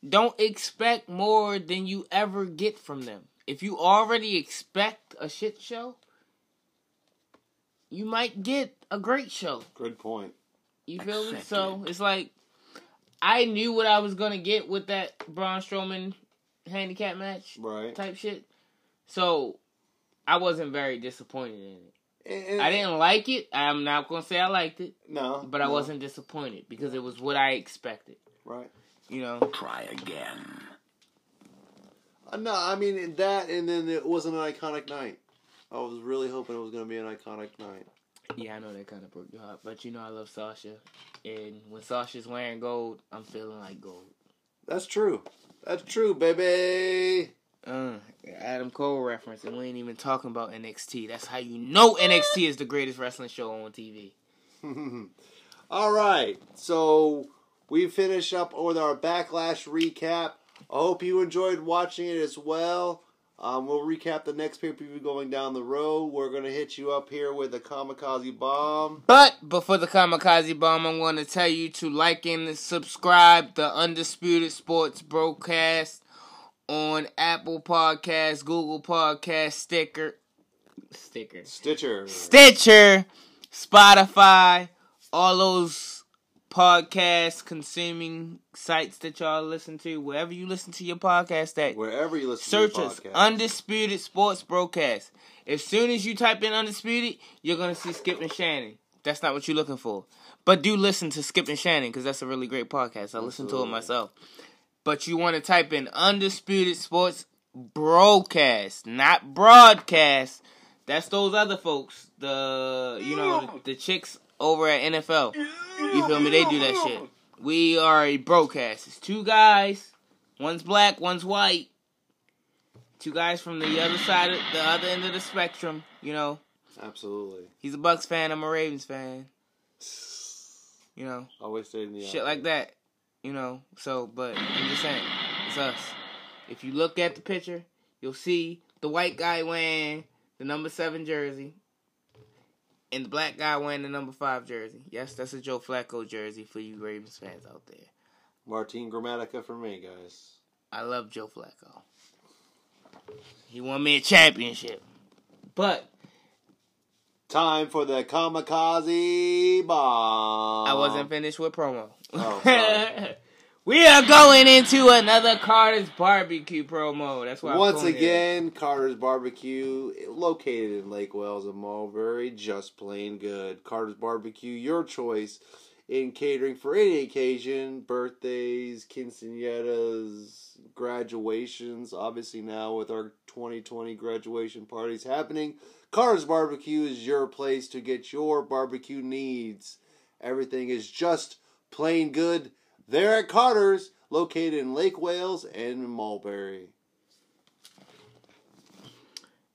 Don't expect more than you ever get from them. If you already expect a shit show, you might get a great show. Good point. You feel me? So it's like I knew what I was gonna get with that Braun Strowman handicap match Right. type shit. So I wasn't very disappointed in it. And- and- I didn't like it. I'm not gonna say I liked it, No, but I no, wasn't disappointed because it was what I expected. right. You know. Try again. Uh, no, I mean that, and then it wasn't an iconic night. I was really hoping it was gonna be an iconic night. Yeah, I know that kind of broke your heart, but you know I love Sasha, and when Sasha's wearing gold, I'm feeling like gold. That's true. That's true, baby. Uh, Adam Cole reference, and we ain't even talking about NXT. That's how you know NXT is the greatest wrestling show on TV. All right, so we finish up with our backlash recap. I hope you enjoyed watching it as well. Um, we'll recap the next pay per view going down the road. We're gonna hit you up here with a kamikaze bomb. But before the kamikaze bomb, I'm to tell you to like and subscribe the Undisputed Sports broadcast on Apple Podcasts, Google Podcasts, Sticker, Sticker, Stitcher. Stitcher, Spotify, all those podcast consuming sites that y'all listen to, wherever you listen to your podcast at. Wherever you listen Search to your us. Undisputed Sports Broadcast. As soon as you type in Undisputed, you're gonna see Skip and Shannon. That's not what you're looking for, but do listen to Skip and Shannon because that's a really great podcast. I listen to it myself. But you want to type in Undisputed Sports Broadcast, not broadcast. That's those other folks. The you know the, the chicks over at NFL. You feel me? They do that shit. We are a broadcast. It's two guys. One's black, one's white. Two guys from the other side, of, the other end of the spectrum. You know, Absolutely. he's a Bucs fan. I'm a Ravens fan. You know, Always stay in the shit like that. You know, so but I'm just saying, it's us. If you look at the picture, you'll see the white guy wearing the number seven jersey, and the black guy wearing the number five jersey. Yes, that's a Joe Flacco jersey for you Ravens fans out there. Martin Gramatica for me, guys. I love Joe Flacco. He won me a championship. But Time for the kamikaze bomb. I wasn't finished with promo. Oh. We are going into another Carter's barbecue promo. That's why I'm Once calling it. again, Carter's Barbecue, located in Lake Wales and Mulberry, just plain good. Carter's Barbecue, your choice in catering for any occasion, birthdays, quinceañeras, graduations. Obviously, now with our 2020 graduation parties happening, Carter's Barbecue is your place to get your barbecue needs. Everything is just plain good. There at Carter's, located in Lake Wales and Mulberry.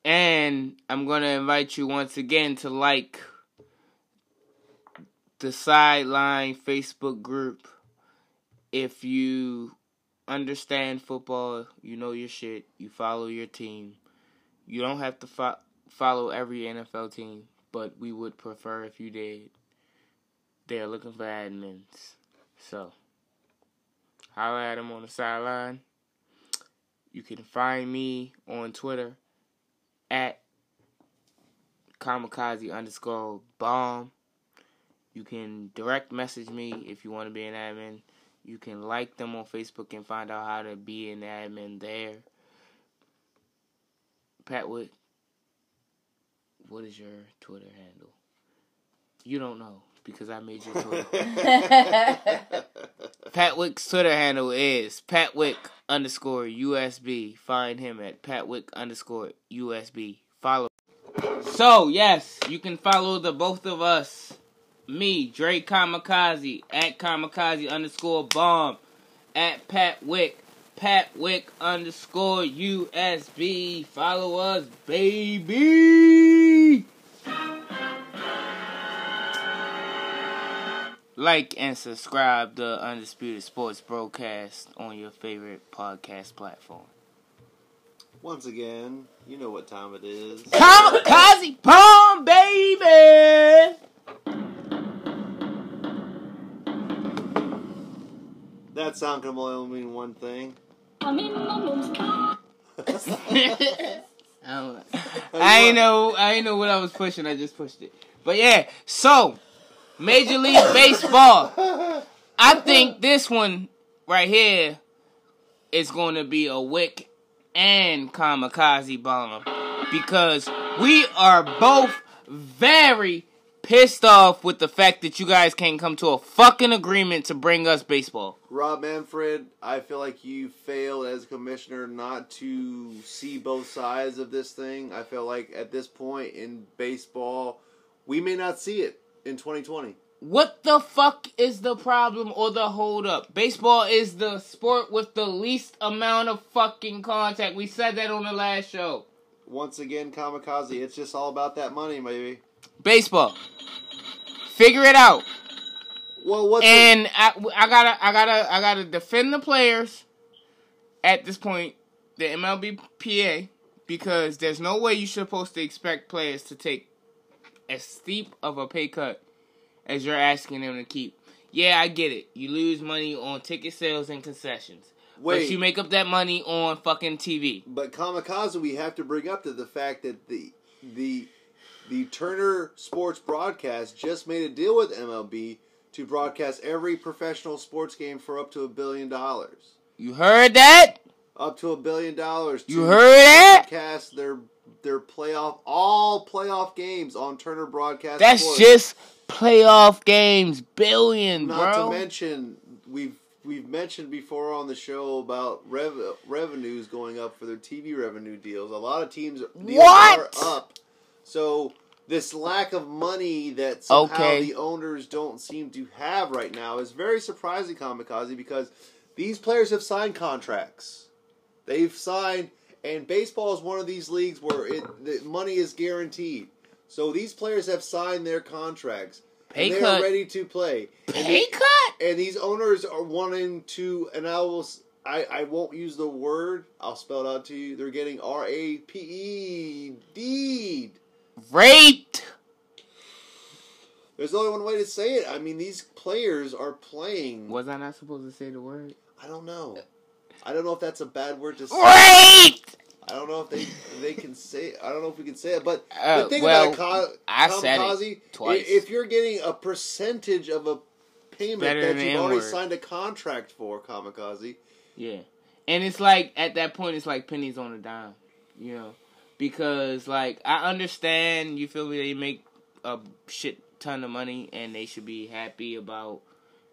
And I'm going to invite you once again to like the Sideline Facebook group. If you understand football, you know your shit, you follow your team. You don't have to fo- follow every NFL team, but we would prefer if you did. They're looking for admins. So, holler at them on the sideline. You can find me on Twitter at kamikaze underscore bomb. You can direct message me if you want to be an admin. You can like them on Facebook and find out how to be an admin there. Patwick, what is your Twitter handle? You don't know because I made your Twitter. Patwick's Twitter handle is Patwick underscore USB. Find him at Patwick underscore USB. Follow. So yes, you can follow the both of us. Me, Dre Kamikaze, at Kamikaze underscore bomb, at Patwick, Patwick underscore USB. Follow us, baby. Like and subscribe to Undisputed Sports Broadcast on your favorite podcast platform. Once again, you know what time it is. Kamikaze bomb, baby. That sound can only mean one thing. I don't- oh. I ain't know. I know what I was pushing. I just pushed it. But yeah. So, Major League Baseball. I think this one right here is going to be a wick and kamikaze bomb because we are both very pissed off with the fact that you guys can't come to a fucking agreement to bring us baseball. Rob Manfred, I feel like you failed as commissioner not to see both sides of this thing. I feel like at this point in baseball, we may not see it in 2020. What the fuck is the problem or the holdup? Baseball is the sport with the least amount of fucking contact. We said that on the last show. Once again, kamikaze, it's just all about that money, maybe. Baseball. Figure it out. Well, what's the- And I, I gotta, I gotta, I gotta defend the players at this point, the MLBPA, because there's no way you're supposed to expect players to take as steep of a pay cut as you're asking them to keep. Yeah, I get it. You lose money on ticket sales and concessions. Wait. But you make up that money on fucking TV. But kamikaze, we have to bring up to the fact that the the the Turner Sports broadcast just made a deal with MLB to broadcast every professional sports game for up to a billion dollars. You heard that? Up to a billion dollars. You heard that? Broadcast their their playoff all playoff games on Turner Broadcast. That's Sports. just playoff games. Billion, not bro. to mention we've we've mentioned before on the show about rev, revenues going up for their TV revenue deals. A lot of teams deals What? are up. So this lack of money that somehow Okay. the owners don't seem to have right now is very surprising, Kamikaze, because these players have signed contracts. They've signed, and baseball is one of these leagues where it the money is guaranteed. So these players have signed their contracts. Pay and they cut. are ready to play. And Pay they- cut? and these owners are wanting to, and I will, I, I won't use the word. I'll spell it out to you. They're getting R A P E D. Raped. There's only one way to say it. I mean, these players are playing. Was I not supposed to say the word? I don't know. I don't know if that's a bad word to say. Raped. I don't know if they they can say. I don't know if we can say it. But Uh, the thing well, about Ka- I said it Kamikaze, twice. if you're getting a percentage of a payment better that you've already N-word. signed a contract for, Kamikaze. Yeah. And it's like at that point it's like pennies on a dime, you know. Because like I understand, you feel me, they make a shit ton of money and they should be happy about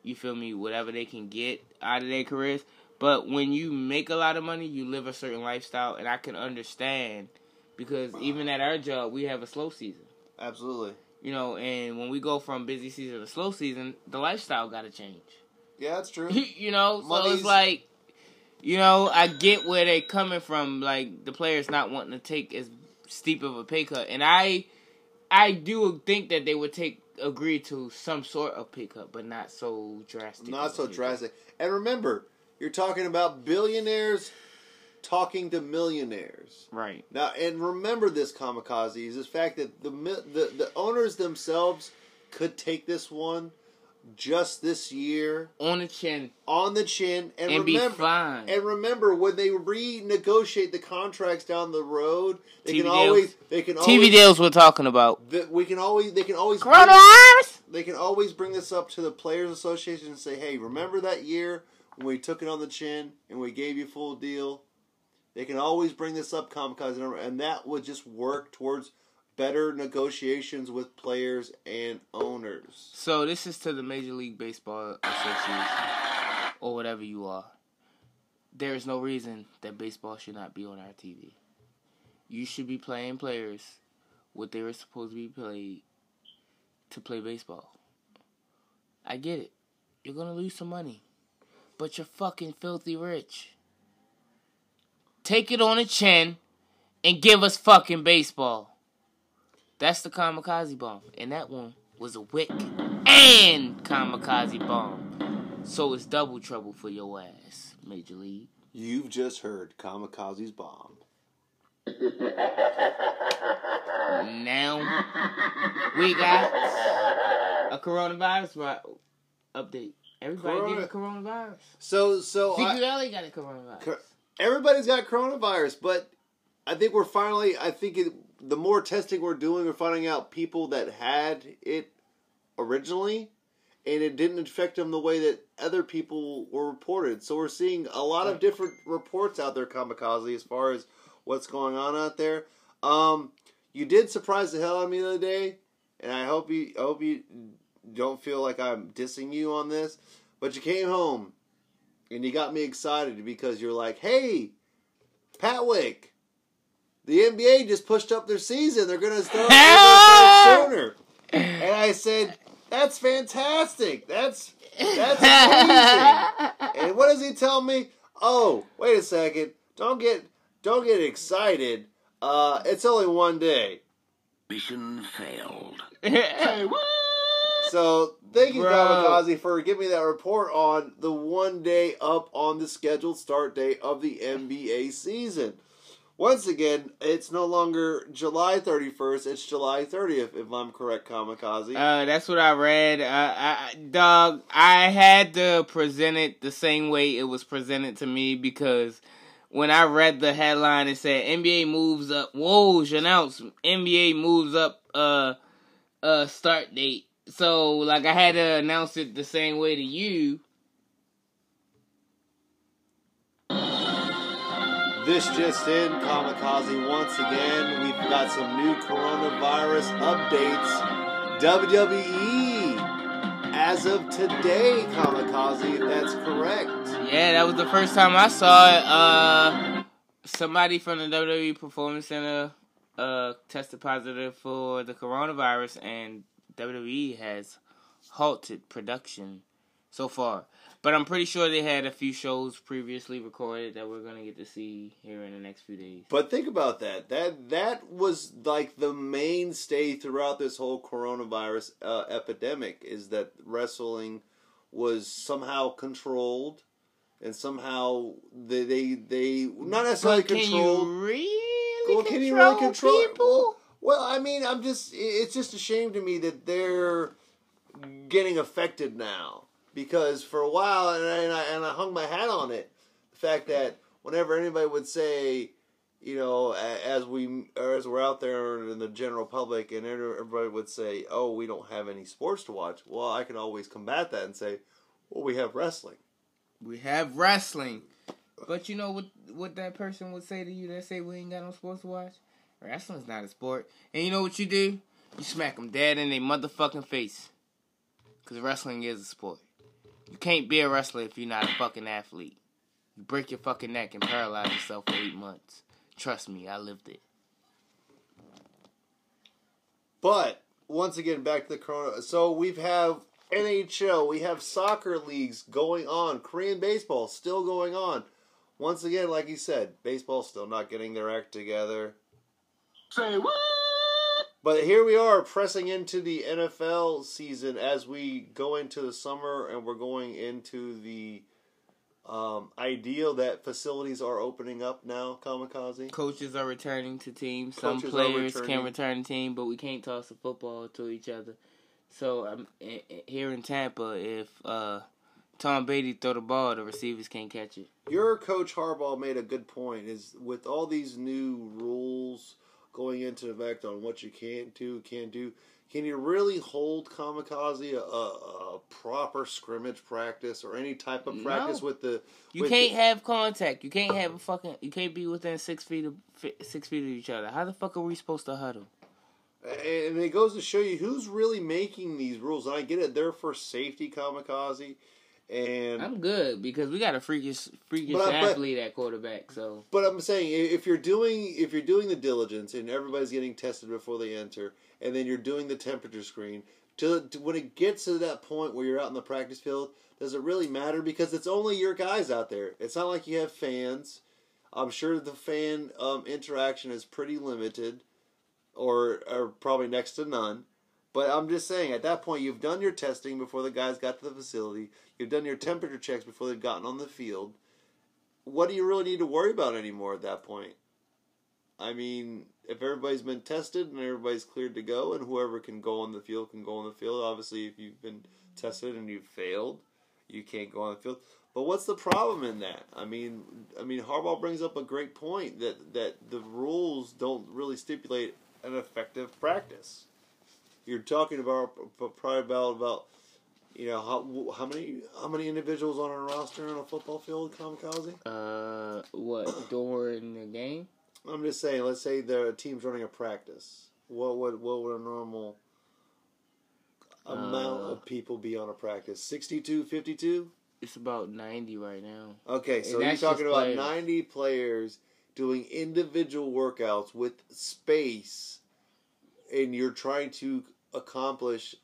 you feel me, whatever they can get out of their careers. But when you make a lot of money, you live a certain lifestyle and I can understand because even at our job we have a slow season. Absolutely. You know, and when we go from busy season to slow season, the lifestyle gotta change. Yeah, that's true. you know, so Money's- it's like, you know, I get where they're coming from, like the players not wanting to take as steep of a pay cut, and I, I do think that they would take agree to some sort of pay cut, but not so drastic. Not so drastic. And remember, you're talking about billionaires talking to millionaires. right? Now, and remember this, kamikaze, is the fact that the, the the owners themselves could take this one just this year On the chin on the chin, and, and, be remember, fine. and remember when they renegotiate the contracts down the road, they TV can deals. always they can TV always, deals we're talking about. we can always they can always bring, Coronavirus. they can always bring this up to the players association and say, "Hey, remember that year when we took it on the chin and we gave you full deal?" They can always bring this up, kamikaze, and that would just work towards better negotiations with players and owners. So this is to the Major League Baseball Association or whatever you are. There is no reason that baseball should not be on our TV. You should be playing players what they were supposed to be played to play baseball. I get it. You're gonna lose some money. But you're fucking filthy rich. Take it on the chin and give us fucking baseball. That's the kamikaze bomb. And that one was a wick and kamikaze bomb. So it's double trouble for your ass, Major League. You've just heard kamikaze's bomb. Now we got a coronavirus update. Everybody Corona- get a coronavirus. So, so I, Secret got a coronavirus. Everybody's got coronavirus, but I think we're finally. I think it, the more testing we're doing, we're finding out people that had it originally, and it didn't affect them the way that other people were reported. So we're seeing a lot of different reports out there, kamikaze, as far as what's going on out there. Um, you did surprise the hell out of me the other day, and I hope you I hope you don't feel like I'm dissing you on this, but you came home and you got me excited because you're like, "Hey, Patwick, the NBA just pushed up their season. They're gonna start, they're gonna start sooner." And I said, "That's fantastic. That's that's amazing." and what does he tell me? Oh, wait a second. Don't get don't get excited. Uh, it's only one day. Mission failed. So thank you, Bro. Kamikaze, for giving me that report on the one day up on the scheduled start date of the NBA season. Once again, it's no longer July 31st, it's July 30th, if I'm correct, Kamikaze. Uh, that's what I read. Uh, I, dog, I had to present it the same way it was presented to me because when I read the headline, it said NBA moves up. Woj announced NBA moves up. Uh, uh, start date. So like I had to announce it the same way to you. This just in, Kamikaze, once again, we've got some new coronavirus updates. WWE, as of today, Kamikaze, that's correct. Yeah, that was the first time I saw it. Uh, somebody from the WWE Performance Center uh, tested positive for the coronavirus, and WWE has halted production so far. But I'm pretty sure they had a few shows previously recorded that we're gonna get to see here in the next few days. But think about that. That that was like the mainstay throughout this whole coronavirus uh, epidemic is that wrestling was somehow controlled and somehow they they, they not necessarily But can controlled. you really Well, control can you really control people? Well, well, I mean, I'm just it's just a shame to me that they're getting affected now because for a while and I, and I, and I hung my hat on it the fact that whenever anybody would say you know, as we as we're out there in the general public, and everybody would say, "Oh, we don't have any sports to watch." Well, I can always combat that and say, "Well, we have wrestling." We have wrestling. But you know what what that person would say to you that say we ain't got no sports to watch? Wrestling's not a sport. And you know what you do? You smack them dead in their motherfucking face. Because wrestling is a sport. You can't be a wrestler if you're not a fucking athlete. You break your fucking neck and paralyze yourself for eight months. Trust me, I lived it. But once again, back to the corona. So we have have NHL, we have soccer leagues going on, Korean baseball still going on. Once again, like you said, baseball still not getting their act together. Say what? But here we are pressing into the NFL season as we go into the summer and we're going into the um, ideal that facilities are opening up now, Kamikaze. Coaches are returning to teams. Some Coaches players can return to team, but we can't toss the football to each other. So um, here in Tampa, if uh, Tom Brady throw the ball, the receivers can't catch it. Your coach Harbaugh made a good point. Is with all these new rules going into effect on what you can't do, can't do, can you really hold kamikaze a, a, a proper scrimmage practice or any type of practice No. with the? You with can't the- have contact. You can't have a fucking. You can't be within six feet of six feet of each other. How the fuck are we supposed to huddle? and it goes to show you who's really making these rules. And I get it; they're for safety, kamikaze, and I'm good because we got a freakish freakish But I- but- athlete at quarterback. So But I'm saying if you're doing if you're doing the diligence and everybody's getting tested before they enter, and then you're doing the temperature screen, to, to when it gets to that point where you're out in the practice field, does it really matter? Because it's only your guys out there. It's not like you have fans. I'm sure the fan um, interaction is pretty limited, or or probably next to none. But I'm just saying, at that point, you've done your testing before the guys got to the facility. You've done your temperature checks before they've gotten on the field what do you really need to worry about anymore at that point? I mean, if everybody's been tested and everybody's cleared to go, and whoever can go on the field can go on the field. Obviously, if you've been tested and you've failed, you can't go on the field. But what's the problem in that? I mean, I mean, Harbaugh brings up a great point that that the rules don't really stipulate an effective practice. You're talking about probably about about you know how how many how many individuals on a roster on a football field, Kamikaze? uh, what during the game? I'm just saying. Let's say the team's running a practice. What would what would a normal amount Uh, of people be on a practice? 62, 52? It's about ninety right now. Okay, so you're talking about players. 90 players doing individual workouts with space, and you're trying to accomplish,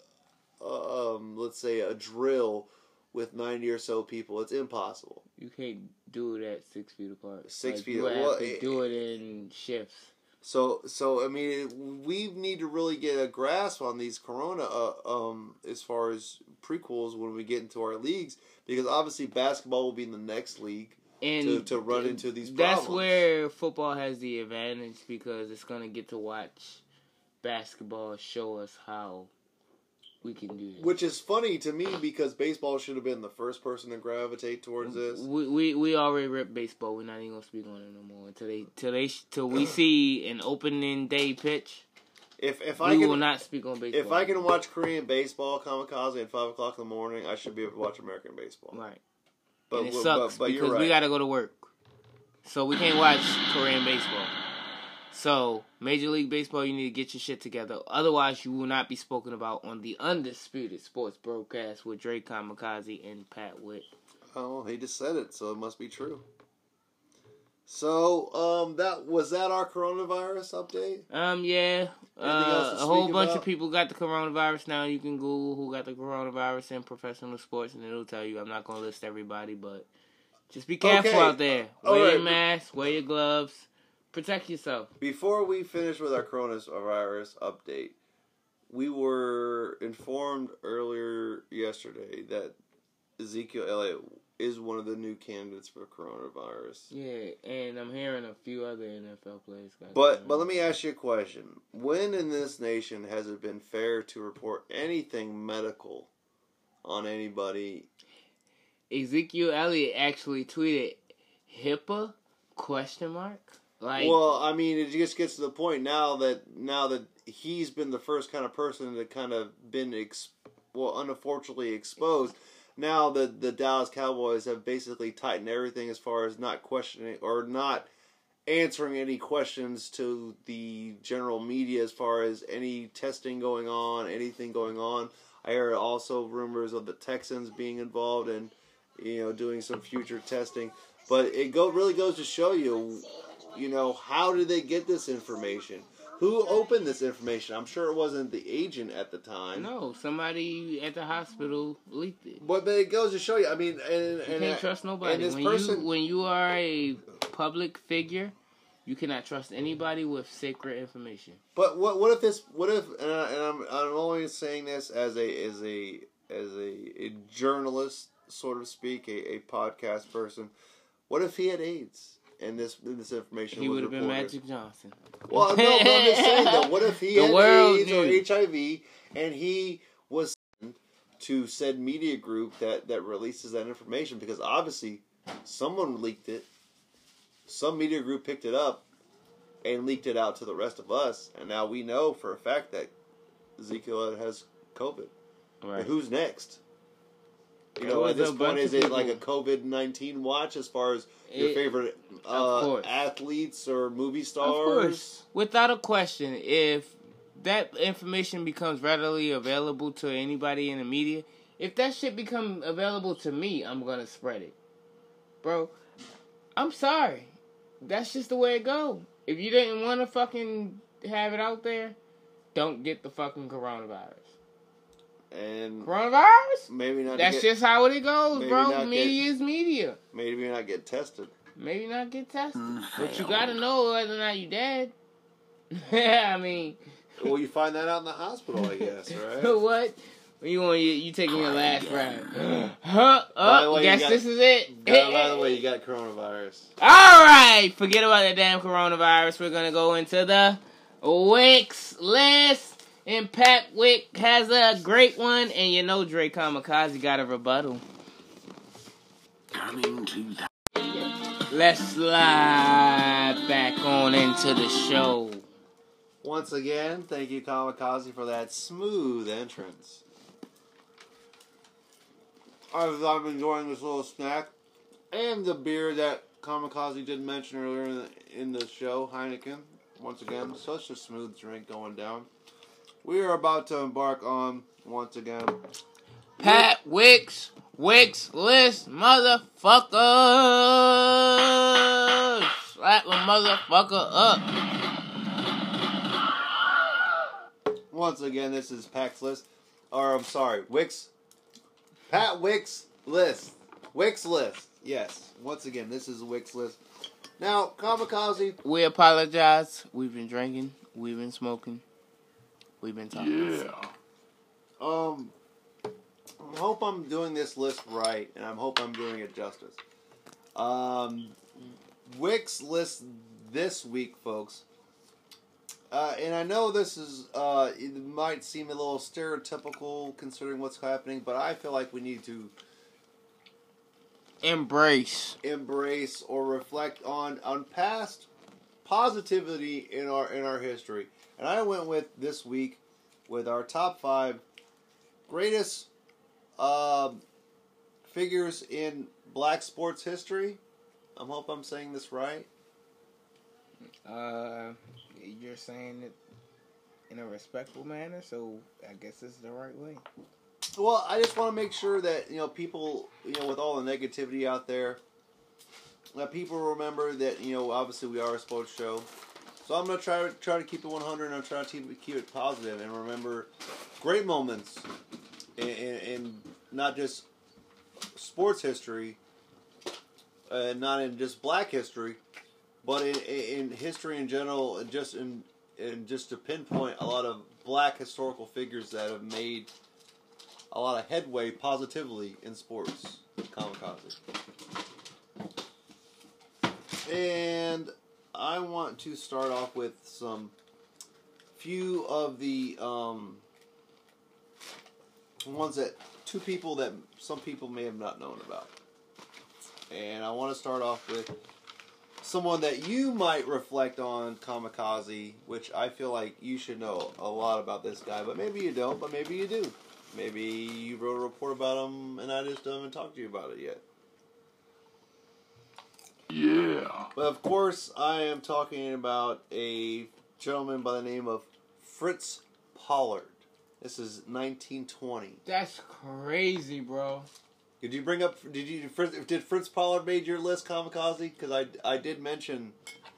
um, let's say, a drill with 90 or so people. It's impossible. You can't do it at six feet apart. Six Like, feet You apart. Well, to it- do it in shifts. So, so I mean, we need to really get a grasp on these Corona, uh, um, as far as prequels when we get into our leagues, because obviously basketball will be in the next league. And To- to run into these That's where football has the advantage because it's gonna get to watch basketball show us how we can do this. Which is funny to me because baseball should have been the first person to gravitate towards this. We, we we already ripped baseball. We're not even gonna speak on it no more until they till they till we see an opening day pitch. If if I we will not speak on baseball. if I can watch Korean baseball, Kamikaze at five o'clock in the morning, I should be able to watch American baseball. right, But and it but- sucks but, you're because right. we gotta go to work, so we can't watch Korean baseball. So Major League Baseball, you need to get your shit together. Otherwise, you will not be spoken about on the undisputed sports broadcast with Dre Kamikaze and Pat Witt. Oh, he just said it, so it must be true. So, um, that was that our coronavirus update. Um, yeah. Uh, a whole bunch about? of people got the coronavirus now. You can Google who got the coronavirus in professional sports, and it'll tell you. I'm not gonna list everybody, but just be careful Okay. out there. Wear your mask. Wear your gloves. Protect yourself. Before we finish with our coronavirus update, we were informed earlier yesterday that Ezekiel Elliott is one of the new candidates for coronavirus. Yeah, and I'm hearing a few other NFL players got. But but let me ask you a question: When in this nation has it been fair to report anything medical on anybody? Ezekiel Elliott actually tweeted HIPAA question mark Like, well, I mean, it just gets to the point now that now that he's been the first kind of person to kind of been ex- well, unfortunately exposed. Now the the Dallas Cowboys have basically tightened everything as far as not questioning or not answering any questions to the general media as far as any testing going on, anything going on. I heard also rumors of the Texans being involved and you know doing some future testing. But it go really goes to show you, you know, how did they get this information? Who opened this information? I'm sure it wasn't the agent at the time. no, somebody at the hospital leaked it. But, but it goes to show you. I mean, and, You and can't I- trust nobody. and this When person- you when you are a public figure, you cannot trust anybody with sacred information. But what what if this? What if? And, I, and I'm I'm only saying this as a as a as a, a journalist, sort of speak, a, a podcast person. What if he had AIDS and this and this information He would have been? Magic Johnson. Well, no, but I'm just saying that. What if he The had AIDS knew. or HIV and he was to said media group that that releases that information because obviously someone leaked it. Some media group picked it up and leaked it out to the rest of us, and now we know for a fact that Ezekiel has COVID. Right. And who's next? You know, was at this a point, is of it like a. COVID nineteen watch as far as your It- favorite uh, athletes or movie stars? Of course, without a question, if that information becomes readily available to anybody in the media, if that shit become available to me, I'm gonna spread it, bro. I'm sorry, that's just the way it go. If you didn't want to fucking have it out there, don't get the fucking coronavirus. And Coronavirus? maybe not. That's get, just how it goes, bro. not Media is media. maybe not get tested. Maybe not get tested, mm, but you gotta know whether or not you dead. Yeah, I mean. Well, you find that out in the hospital, I guess, right? what? You want you, you taking your last ride? huh? By Oh, way, guess got- this is it. God, by the way, you got coronavirus. All right, forget about that damn coronavirus. We're gonna go into the Wix list, and Pat Wick has a great one, and you know Dre Kamikaze got a rebuttal. Coming to the Let's slide back on into the show. Once again, thank you, Kamikaze, for that smooth entrance. As I'm enjoying this little snack and the beer that Kamikaze did mention earlier in the, in the show, Heineken. Once again, such a smooth drink going down. We are about to embark on, once again, Pat Wicks, Wicks list, motherfucker. Slap a motherfucker up. Once again, this is Pax list, or I'm sorry, Wix, Pat Wix list, Wix list. Yes, once again, this is Wix list. Now, Kamikaze, We apologize. We've been drinking. We've been smoking. We've been talking. yeah. um, I hope I'm doing this list right, and I hope I'm doing it justice. Um, Wix list this week, folks. Uh, and I know this is, uh, it might seem a little stereotypical considering what's happening, but I feel like we need to Embrace. embrace or reflect on on past positivity in our in our history. And I went with this week with our top five greatest um figures in black sports history. I hope I'm saying this right. Uh, you're saying it in a respectful manner, so I guess it's the right way. Well, I just want to make sure that you know people, you know, with all the negativity out there, that people remember that you know obviously we are a sports show. So I'm gonna try to try to keep it 100 and I'm trying to keep it, keep it positive and remember great moments in, in, in not just sports history, uh, not in just Black history, but in, in history in general, just in and just to pinpoint a lot of Black historical figures that have made a lot of headway positively in sports. Kamikaze. And I want to start off with some few of the um, ones that two people that some people may have not known about. And I want to start off with someone that you might reflect on, Kamikaze, which I feel like you should know a lot about this guy, but maybe you don't, but maybe you do. Maybe you wrote a report about him and I just haven't talked to you about it yet. Yeah. But of course, I am talking about a gentleman by the name of Fritz Pollard. This is 1920. That's crazy, bro. Did you bring up? Did you Fritz, did Fritz Pollard made your list, Kamikaze? Because I I did mention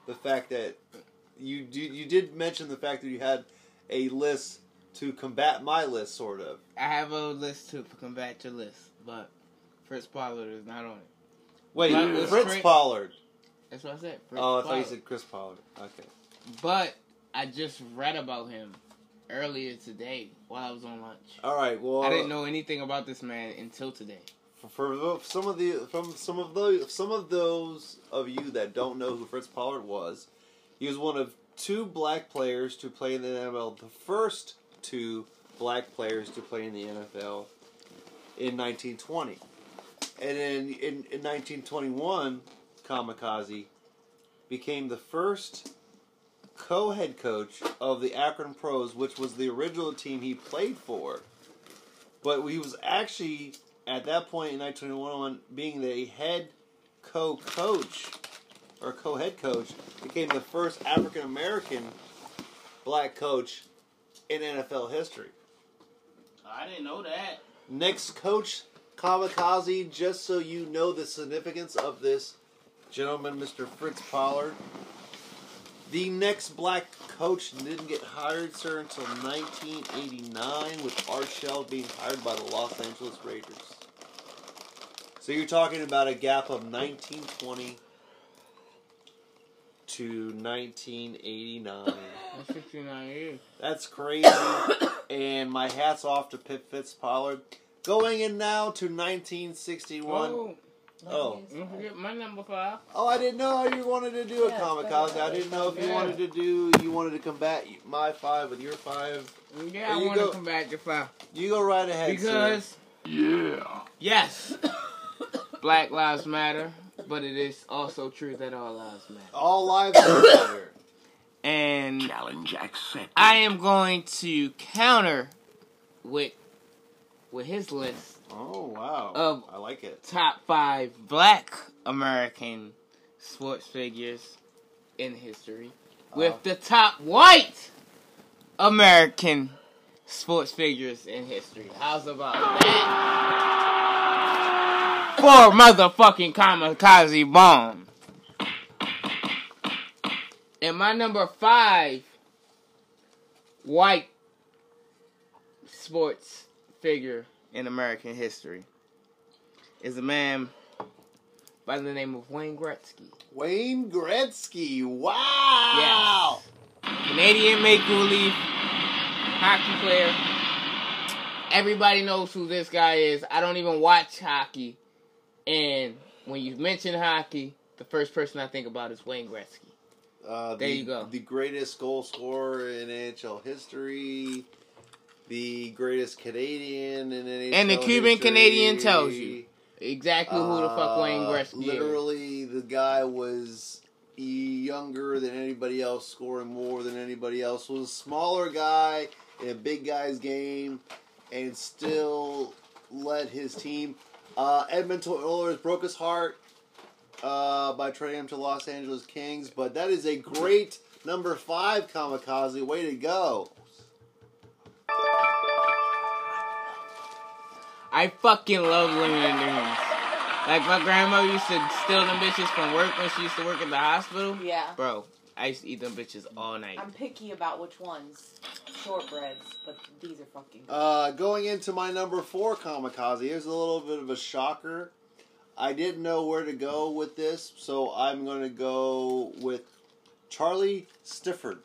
the fact that you did you did mention the fact that you had a list to combat my list, sort of. I have a list to combat your list, but Fritz Pollard is not on it. Wait, Fritz. Pollard. That's what I said. Fritz Oh, I thought you said Chris Pollard. Okay. But I just read about him earlier today while I was on lunch. All right. Well, I didn't uh, know anything about this man until today. for, for some of the from some of those some of those of you that don't know who Fritz Pollard was, he was one of two black players to play in the NFL. The first two black players to play in the NFL in 1920, and then in, in 1921, Kamikaze became the first co-head coach of the Akron Pros, which was the original team he played for. But he was actually at that point in 1921 being the head co-coach or co-head coach became the first African American black coach in NFL history. I didn't know that. Next coach Kamikaze, just so you know the significance of this gentleman, Mr. Fritz Pollard. The next black coach didn't get hired, sir, until 1989, with Art Shell being hired by the Los Angeles Raiders. So you're talking about a gap of 1920 to 1989. That's 69 years. That's crazy. and my hat's off to Pip Fitz Pollard. Going in now to 1961. Oh, Oh. don't forget my number five. Oh, I didn't know you wanted to do a Yeah, kamikaze. I didn't know if you Yeah. wanted to do, you wanted to combat my five with your five. Yeah, There I you want to go. combat your five. You go right ahead, sir. Because, Yeah. yes, Black Lives Matter, but it is also true that all lives matter. all lives matter. And Challenge accepted. I am going to counter with with his list Oh wow, Of- I like it. top five black American sports figures in history with Uh. the top white American sports figures in history. How's about that? For motherfucking kamikaze bomb. And my number five white sports figure in American history is a man by the name of Wayne Gretzky. Wayne Gretzky. Wow. Canadian Maple Leaf hockey player. Everybody knows who this guy is. I don't even watch hockey. And when you mention hockey, the first person I think about is Wayne Gretzky. Uh, There the, you go. The greatest goal scorer in NHL history. The greatest Canadian in NHL And the Cuban history. Canadian tells you. Exactly who the fuck Wayne Uh, Gretzky is. Literally, the guy was younger than anybody else, scoring more than anybody else. Was a smaller guy in a big guy's game, and still led his team. Uh, Edmonton Oilers broke his heart uh, by trading him to Los Angeles Kings, but that is a great number five kamikaze. Way to go! I fucking love Lorna Doones. Like my grandma used to steal them bitches from work when she used to work at the hospital. Yeah. Bro, I used to eat them bitches all night. I'm picky about which ones. Shortbreads, but these are fucking good. Uh, going into my number four kamikaze, here's a little bit of a shocker. I didn't know where to go with this, so I'm going to go with Charlie Sifford.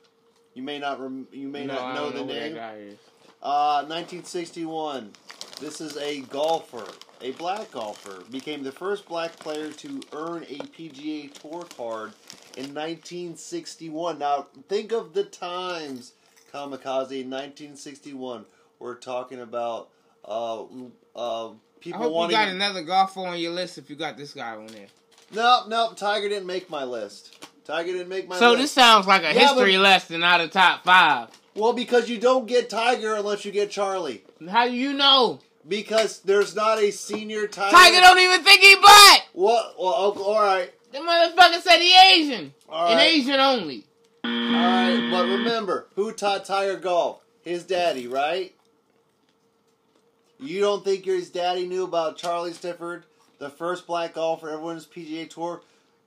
You may not rem- you may No, not I know don't the who that name. guy is. Uh, 1961. This is a golfer, a black golfer. Became the first black player to earn a PGA Tour card in 1961. Now, think of the times, Kamikaze, in 1961. We're talking about uh, uh, people I hope you got another golfer on your list if you got this guy on there. No, no, Tiger didn't make my list. Tiger didn't make my So list. So this sounds like a Yeah, history but- lesson out of top five. well, because you don't get Tiger unless you get Charlie. How do you know? Because there's not a senior Tiger. Tiger don't even think he black. What? Well, oh, all right, The motherfucker said he Asian. all And Asian only. all right. But remember, who taught Tiger golf? His daddy, right? You don't think his daddy knew about Charlie Sifford, the first black golfer ever his PGA Tour,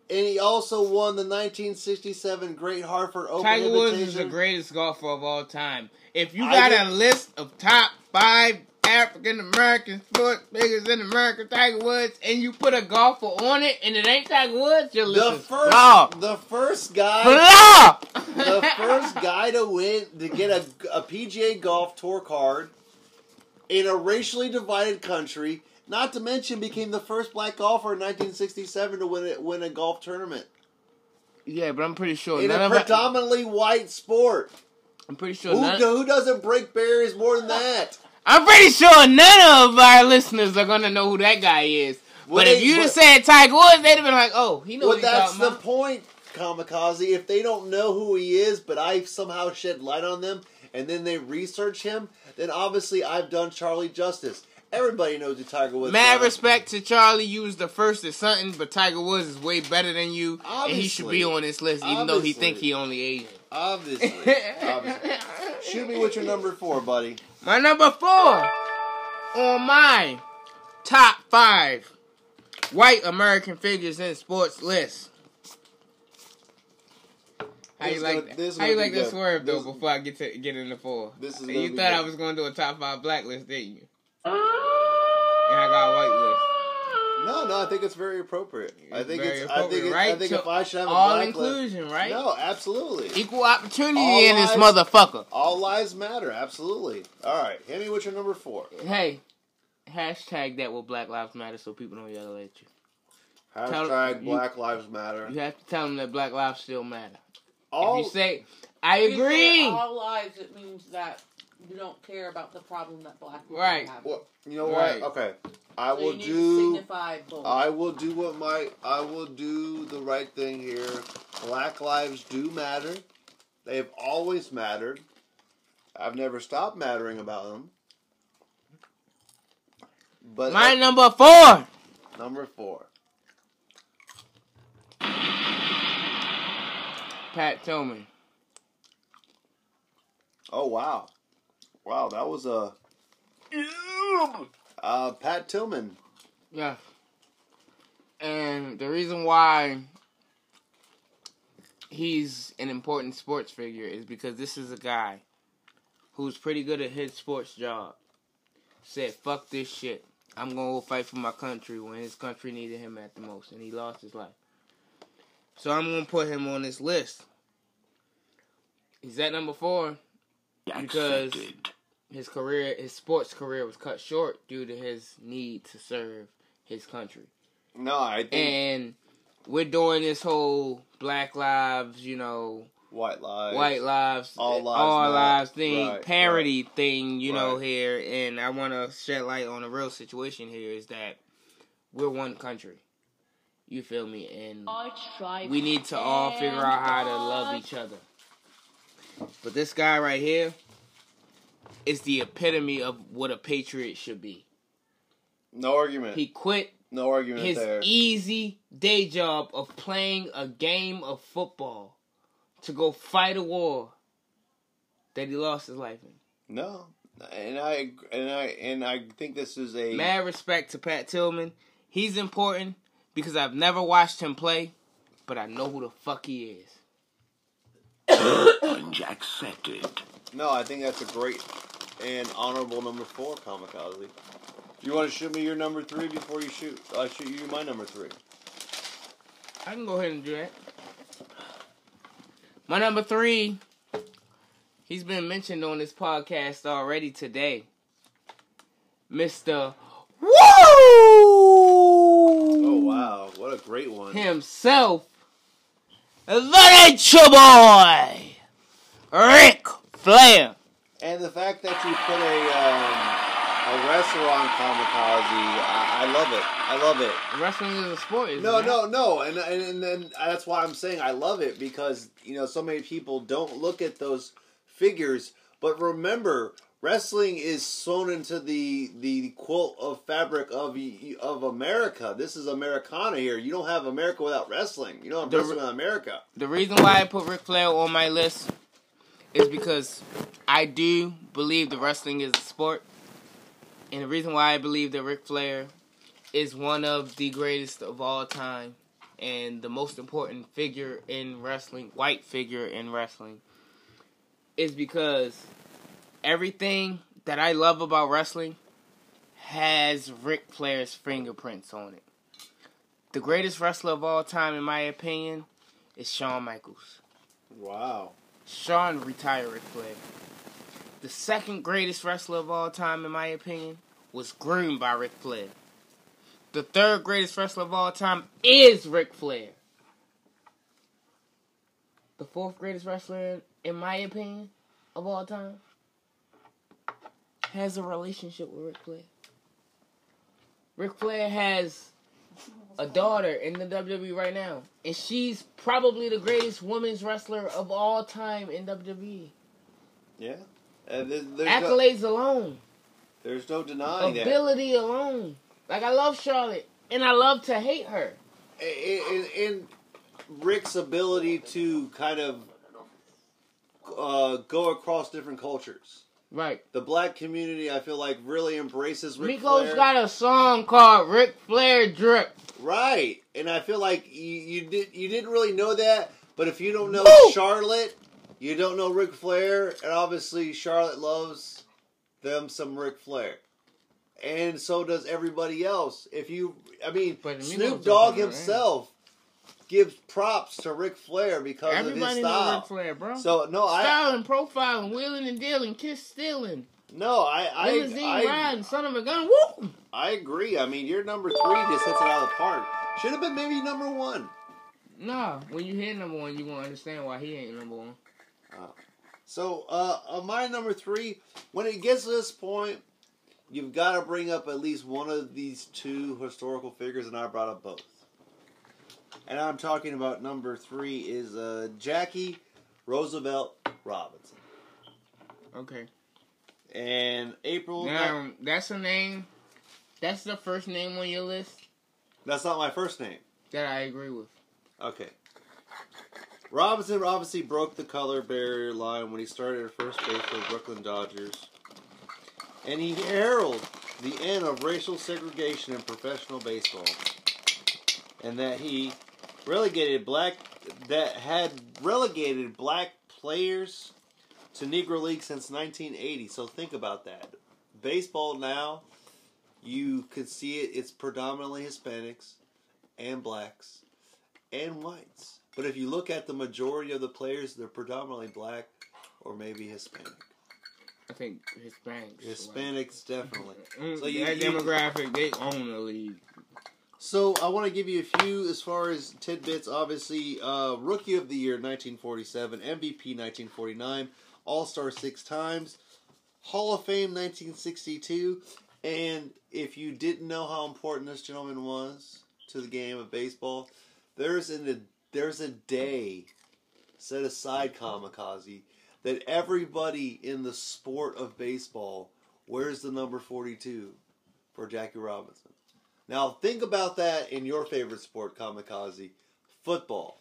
and he also won the 1967 Great Hartford Open Tiger Woods is the greatest golfer of all time. If you got a list of top five African American sports figures in America, Tiger Woods, and you put a golfer on it, and it ain't Tiger Woods, your list the is first, flawed. the first guy, Flawed. the first guy to win to get a, a PGA Golf Tour card in a racially divided country. Not to mention, became the first black golfer in 1967 to win a, win a golf tournament Yeah, but I'm pretty sure in none a of it, predominantly white sport. I'm pretty sure Who, none, who doesn't break barriers more than that? I'm pretty sure none of our listeners are gonna know who that guy is. Well, but if you but- just said Tiger Woods, they'd have been like, "Oh, he knows Well, that's the about." point, Kamikaze. If they don't know who he is, but I somehow shed light on them, and then they research him, then obviously I've done Charlie justice. Everybody knows who Tiger Woods. Mad respect to Charlie. You was the first at something, but Tiger Woods is way better than you, and he should be on this list, even though he Obviously. think he only Asian. Obviously. Obviously. Shoot me with your number four, buddy. My number four on my top five white American figures in sports list. How you is like gonna- that? this is How you like be that swerve though? This- before I get to get into four, This is you be thought I was going to do a top five black list, didn't you? Uh, and I got white list. No, no, I think it's very appropriate. I think very it's. I think. It's, right? I think So if I should have a All black inclusion, list, right? no, absolutely. Equal opportunity All in this motherfucker. All lives matter. Absolutely. All right, hit me with your number four. Hey, hashtag that with Black Lives Matter so people don't yell at you. Tell- Hashtag you- Black Lives Matter. You have to tell them that Black lives still matter. All if you say, I If say agree. all lives, it means that you don't care about the problem that black people Right. have. Well, you know Right. what? Okay, I So will you need to do. signify both. I will do what my. I will do the right thing here. Black lives do matter. They have always mattered. I've never stopped mattering about them. But My number four. number four. Pat Tillman. Oh wow, wow, that was a. Uh, Pat Tillman. Yeah. And the reason why he's an important sports figure is because this is a guy who's pretty good at his sports job. Said, fuck this shit. I'm gonna go fight for my country when his country needed him at the most, and he lost his life. So I'm gonna put him on this list. He's at number four. Because- His career, his sports career, was cut short due to his need to serve his country. No, I think And we're doing this whole Black Lives, you know, white lives. white lives, All Lives, all lives lives, thing, Right, parody thing, you know, here. And I want to shed light on the real situation here is that we're one country. You feel me? And we need to all figure out how to love each other. But this guy right here is the epitome of what a patriot should be. No argument. He quit no argument his there. easy day job of playing a game of football to go fight a war that he lost his life in. no, and I and I and I think this is a Mad respect to Pat Tillman. He's important because I've never watched him play, but I know who the fuck he is. Challenge accepted. no. I think that's a great and honorable number four, Kamikaze. You want to shoot me your number three before you shoot? I shoot you my number three. I can go ahead and do that. My number three, he's been mentioned on this podcast already today. Mr. Woo! Oh wow, what a great one! himself, the Nature Boy, Ric Flair. And the fact that you put a um, a wrestler on Kamikaze. I, I love it. I love it. Wrestling is a sport. Isn't No, it? no, no, and and and then that's why I'm saying I love it because you know so many people don't look at those figures, but remember, wrestling is sewn into the the quilt of fabric of of America. This is Americana here. You don't have America without wrestling. You don't have The- wrestling without America. The reason why I put Ric Flair on my list is because I do believe the wrestling is a sport. And the reason why I believe that Ric Flair is one of the greatest of all time and the most important figure in wrestling, white figure in wrestling, is because everything that I love about wrestling has Ric Flair's fingerprints on it. The greatest wrestler of all time, in my opinion, is Shawn Michaels. Wow. Shawn retired Ric Flair. The second greatest wrestler of all time, in my opinion, was groomed by Ric Flair. The third greatest wrestler of all time is Ric Flair. The fourth greatest wrestler, in, in my opinion, of all time, has a relationship with Ric Flair. Ric Flair has a daughter in the WWE right now, and she's probably the greatest women's wrestler of all time in WWE. Yeah. And there's, there's, no, Accolades alone, there's no denying that. ability alone. Like I love Charlotte, and I love to hate her. and, and Rick's ability to kind of uh, go across different cultures. Right. The black community, I feel like, really embraces Ric Miko's Flair. got a song called Ric Flair Drip. right, and I feel like you, you did you didn't really know that, but if you don't know Woo! Charlotte, you don't know Ric Flair, and obviously Charlotte loves them some Ric Flair. And so does everybody else. If you, I mean, Snoop Dogg himself gives props to Ric Flair because of Everybody his knows style. Ric Flair, bro. So no, I Styling, profiling, wheeling and dealing, kiss stealing, no, I I, limousine I, riding, son of a gun. Woo! I agree. I mean, your number three just hits it out of the park. Should have been maybe number one. Nah, when you hit number one, you gonna understand why he ain't number one. So, uh, uh, my number three, when it gets to this point, you've got to bring up at least one of these two historical figures, and I brought up both. And I'm talking about number three is uh, Jackie Roosevelt Robinson. Okay. And April. Now that's a name. That's the first name on your list that's not my first name. that I agree with. Okay. Robinson obviously broke the color barrier line when he started at first base for the Brooklyn Dodgers. And he heralded the end of racial segregation in professional baseball. And that he relegated black that had relegated black players to Negro League since 1980. So think about that. Baseball now, you could see it, it's predominantly Hispanics and blacks and whites. But if you look at the majority of the players, they're predominantly black or maybe Hispanic. I think Hispanics. Hispanics definitely. Mm, So you- that you- demographic, they own the league. So I want to give you a few as far as tidbits. Obviously, uh, Rookie of the Year 1947, MVP 1949, All Star six times, Hall of Fame 1962. And if you didn't know how important this gentleman was to the game of baseball, there's an there's a day set aside kamikaze that everybody in the sport of baseball wears the number 42 for Jackie Robinson. Now think about that in your favorite sport, kamikaze, football.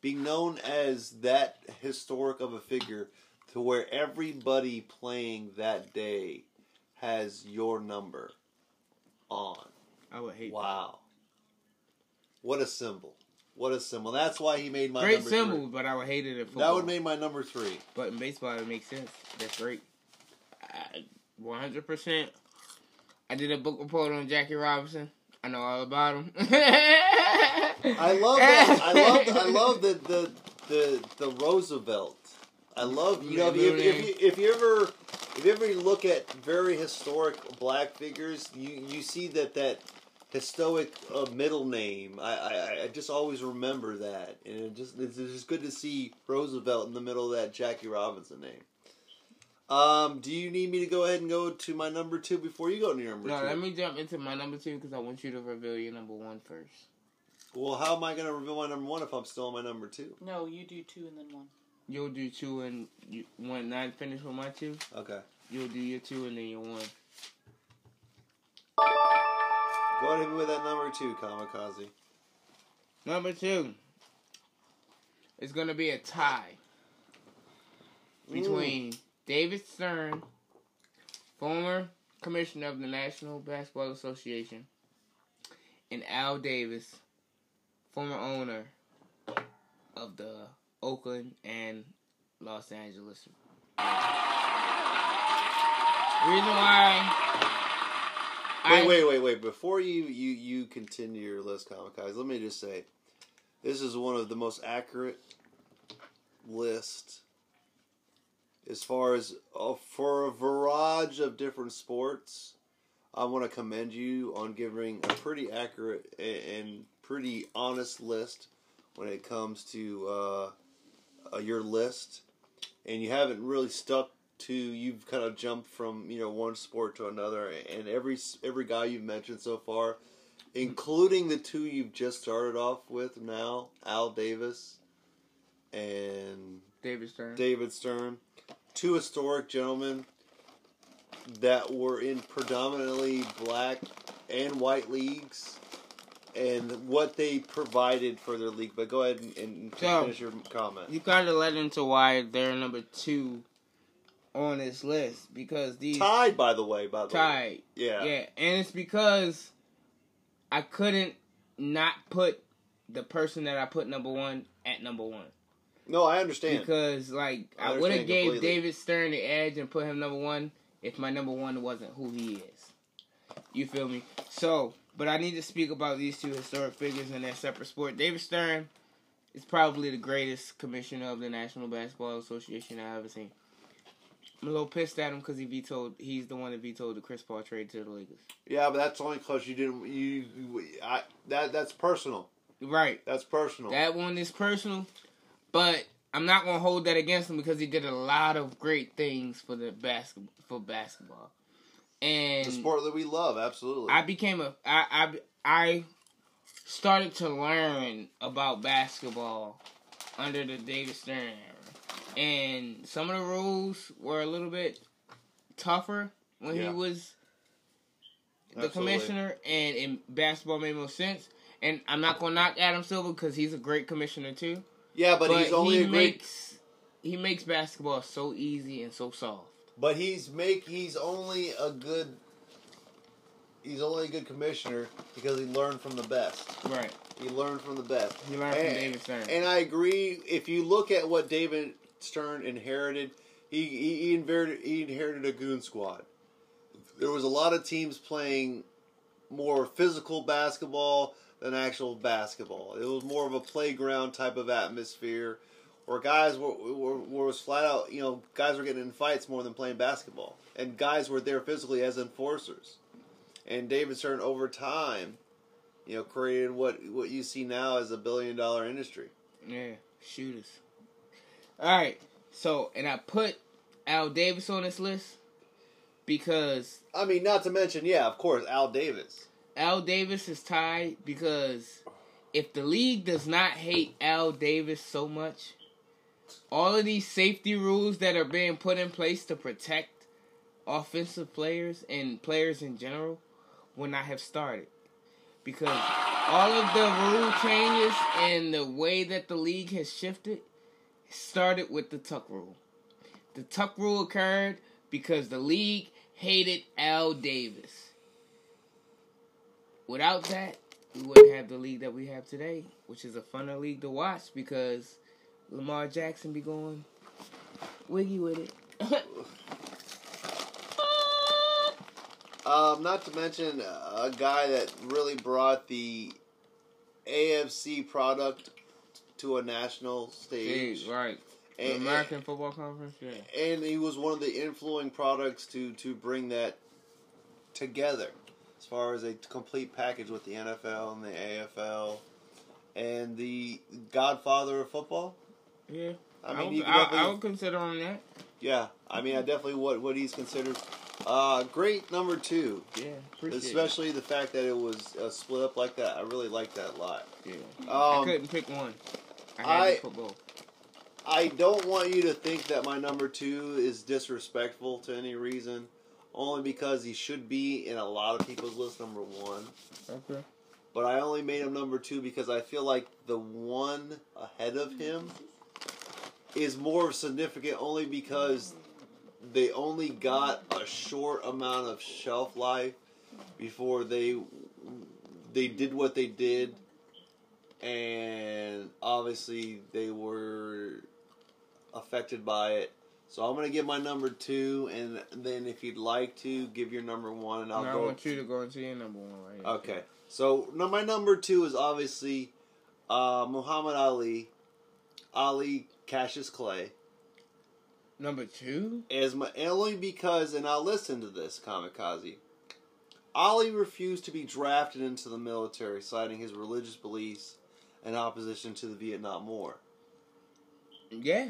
Being known as that historic of a figure to where everybody playing that day has your number on. I would hate Wow. What a symbol. What a symbol. That's why he made my Great number symbol, three. but I would hate it in football. That would make my number three. But in baseball, it makes sense. That's great. One hundred percent. I did a book report on Jackie Robinson. I know all about him. I love that. I love. I love the the the, the Roosevelt. I love you know if you, if you if you ever if you ever look at very historic black figures, you you see that that historic uh, middle name. I, I I just always remember that, and it just it's just good to see Roosevelt in the middle of that Jackie Robinson name. Um, do you need me to go ahead and go to my number two before you go to your number No, two? let me jump into my number two because I want you to reveal your number one first. Well, how am I going to reveal my number one if I'm still on my number two? No, you do two and then one. You'll do two and you, when I finish with my two, Okay. you'll do your two and then your one. Go ahead and hit me with that number two, Kamikaze. Number two is going to be a tie between David Stern, former commissioner of the National Basketball Association, and Al Davis, former owner of the Oakland and Los Angeles. Reason why. Wait, wait, wait, wait. Before you, you, you continue your list, Kamikaze, let me just say, this is one of the most accurate lists as far as uh, for a variety of different sports. I want to commend you on giving a pretty accurate and pretty honest list when it comes to uh, uh, your list, and you haven't really stuck to. You've kind of jumped from you know one sport to another, and every every guy you've mentioned so far, including the two you've just started off with now, Al Davis and David Stern. David Stern, two historic gentlemen that were in predominantly black and white leagues, and what they provided for their league. But go ahead and, and So- finish your comment. You kind of led into why they're number two on this list because these Tied, by the way. By the way, tied. yeah. Yeah, and it's because I couldn't not put the person that I put number one at number one No, I understand. because like I I, would have gave completely. David Stern the edge and put him number one if my number one wasn't who he is. You feel me? So, but I need to speak about these two historic figures in their separate sport. David Stern is probably the greatest commissioner of the National Basketball Association I've ever seen. I'm a little pissed at him because he vetoed. He's the one that vetoed the Chris Paul trade to the Lakers. yeah, but that's only because you didn't. You, I that that's personal. Right. That's personal. That one is personal, but I'm not gonna hold that against him because he did a lot of great things for the basket for basketball. And the sport that we love, absolutely. I became a I I I started to learn about basketball under the David Stern era, and some of the rules were a little bit tougher when Yeah. he was the Absolutely. commissioner, and, and basketball made more sense. And I'm not gonna knock Adam Silver because he's a great commissioner too. Yeah, but, he's only he a great. makes he makes basketball so easy and so soft. But he's make he's only a good. He's only a good commissioner because he learned from the best. Right. He learned from the best. He learned from And- David Stern. And I agree. If you look at what David Stern inherited, he he, he inherited he inherited a goon squad. There was a lot of teams playing more physical basketball than actual basketball. It was more of a playground type of atmosphere, where guys were, were, were was flat out. You know, guys were getting in fights more than playing basketball, and guys were there physically as enforcers. And David Stern, over time, you know, created what what you see now as a billion dollar industry. Yeah, shooters. All right. So, and I put Al Davis on this list because I mean, not to mention, yeah, of course, Al Davis. Al Davis is tied because if the league does not hate Al Davis so much, all of these safety rules that are being put in place to protect offensive players and players in general would not have started. Because all of the rule changes and the way that the league has shifted started with the Tuck rule. The Tuck rule occurred because the league hated Al Davis. Without that, we wouldn't have the league that we have today, which is a funner league to watch because Lamar Jackson be going wiggy with it. Um, not to mention a guy that really brought the AFC product to a national stage, right. The And- American Football Conference, yeah. and he was one of the influencing products to to bring that together, as far as a complete package with the NFL and the AFL, and the Godfather of football. Yeah. I I, mean, would, you could I, I would consider him that. Yeah, I mean, I definitely what what he's considered. Uh, great number two, Yeah, especially the fact that it was uh, split up like that. I really like that a lot. it. Yeah. I Um, couldn't pick one. I had I- both. I don't want you to think that my number two is disrespectful to any reason, only because he should be in a lot of people's list number one. Okay. But I only made him number two because I feel like the one ahead of him is more significant only because they only got a short amount of shelf life before they they did what they did and obviously they were affected by it. So I'm gonna give my number two, and then if you'd like to give your number one, and I'll Now I go. want you to go into your number one right here. Okay, so no, my number two is obviously uh, Muhammad Ali, Ali Cassius Clay, Number two? as my only because, and I'll listen to this Kamikaze. Ali refused to be drafted into the military, citing his religious beliefs and opposition to the Vietnam War. Yeah.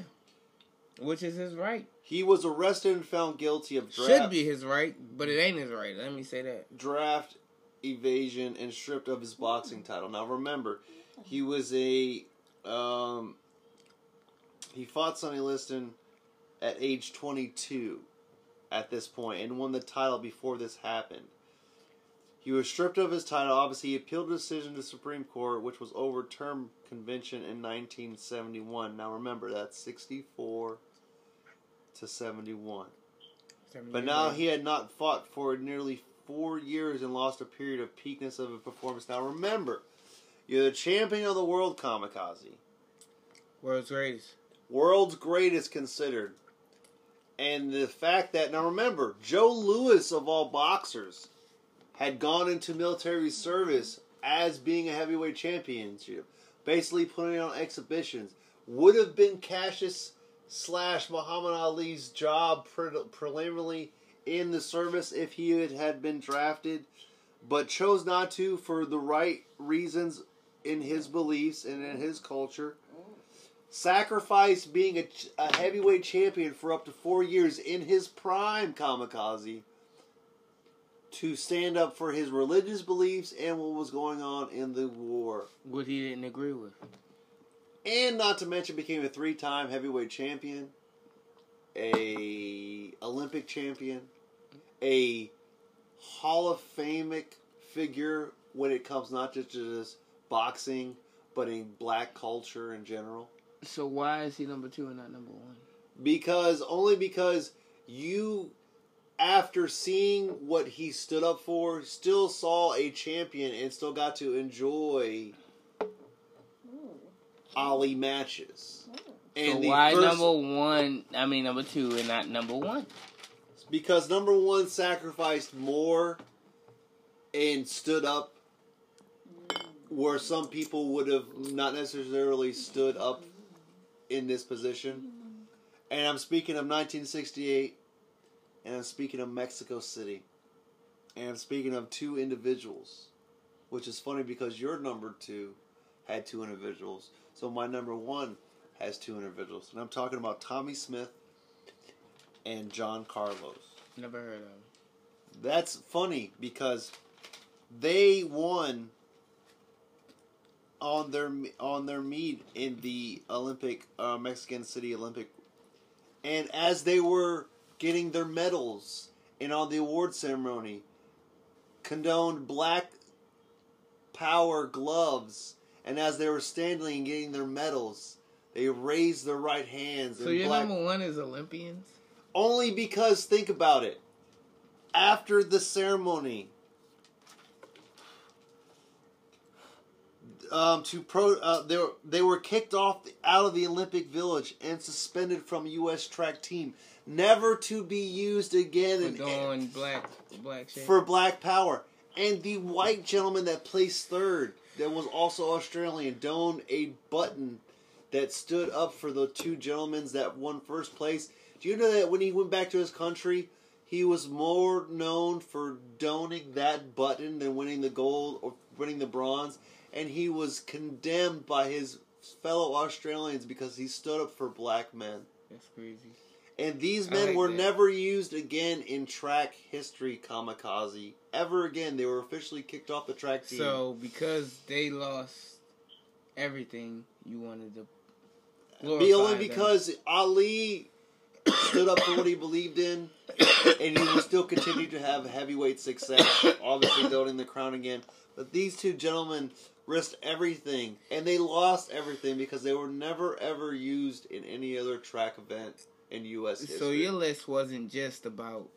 Which is his right. He was arrested and found guilty of draft, Should be his right, but it ain't his right. Let me say that. draft evasion and stripped of his boxing title. Now remember, he was a um, he fought Sonny Liston at age 22 at this point and won the title before this happened. He was stripped of his title. Obviously, he appealed the decision to the Supreme Court, which was overturned convention in 1971. Now remember, that's 64 to 71. But now he had not fought for nearly four years and lost a period of peakness of a performance. Now remember, you're the champion of the world, Kamikaze. World's greatest. World's greatest considered. And the fact that, now remember, Joe Louis of all boxers had gone into military service as being a heavyweight championship, basically putting on exhibitions, would have been Cassius slash Muhammad Ali's job preliminarily in the service if he had, been drafted, but chose not to for the right reasons in his beliefs and in his culture. Sacrificed being a, a heavyweight champion for up to four years in his prime, Kamikaze, to stand up for his religious beliefs and what was going on in the war. What he didn't agree with. and not to mention became a three-time heavyweight champion, a Olympic champion, a Hall of Fame figure when it comes not just to this boxing, but in black culture in general. So why is he number two and not number one? Because only because you, after seeing what he stood up for, still saw a champion and still got to enjoy Ali matches. So why first- number one? I mean number two and not number one. Because number one sacrificed more and stood up where some people would have not necessarily stood up in this position. And I'm speaking of 1968, and I'm speaking of Mexico City, and I'm speaking of two individuals, which is funny because your number two had two individuals. So my number one has two individuals. And I'm talking about Tommie Smith and John Carlos. Never heard of him. That's funny because they won on their on their meet in the Olympic uh, Mexican City Olympic, and as they were getting their medals and on the award ceremony, condoned black power gloves, and as they were standing and getting their medals, they raised their right hands. So your black, number one is Olympians. only because think about it. After the ceremony, um, to pro, uh, they were, they were kicked off the, out of the Olympic Village and suspended from U.S. track team, never to be used again For in- doing black black shit. for Black Power. And the white gentleman that placed third, that was also Australian, doned a button that stood up for the two gentlemen that won first place. Do you know that when he went back to his country, he was more known for doning that button than winning the gold or winning the bronze? And he was condemned by his fellow Australians because he stood up for black men. That's crazy. And these men were that. never used again in track history, kamikaze. Ever again. They were officially kicked off the track team. So because they lost everything, you wanted to Be only them. because Ali stood up for what he believed in, and he will still continue to have heavyweight success. Obviously, building the crown again. But these two gentlemen risked everything, and they lost everything because they were never ever used in any other track event in U.S. history. So your list wasn't just about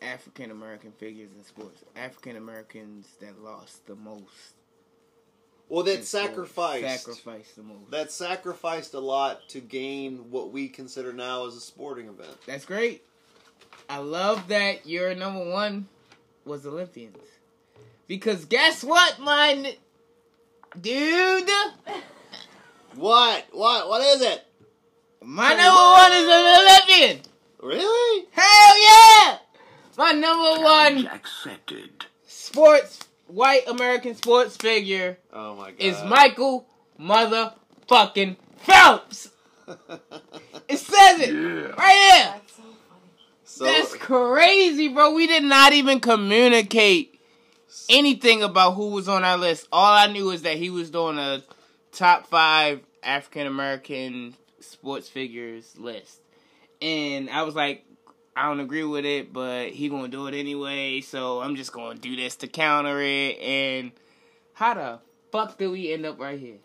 African American figures in sports. African Americans that lost the most. well, that sacrificed. Sacrificed the most. That sacrificed a lot to gain what we consider now as a sporting event. That's great. I love that your number one was Olympians. Because guess what, my dude? What? What? What is it? My number one is an Olympian. Really? Hell yeah! My number Challenge one accepted. sports white American sports figure Oh my god! is Michael motherfucking Phelps. It says it Yeah. right here. That's so funny. so, That's crazy, bro. We did not even communicate anything about who was on our list. All I knew is that he was doing a top five African American sports figures list. And I was like, I don't agree with it, but he gonna do it anyway, so I'm just gonna do this to counter it. And how the fuck did we end up right here?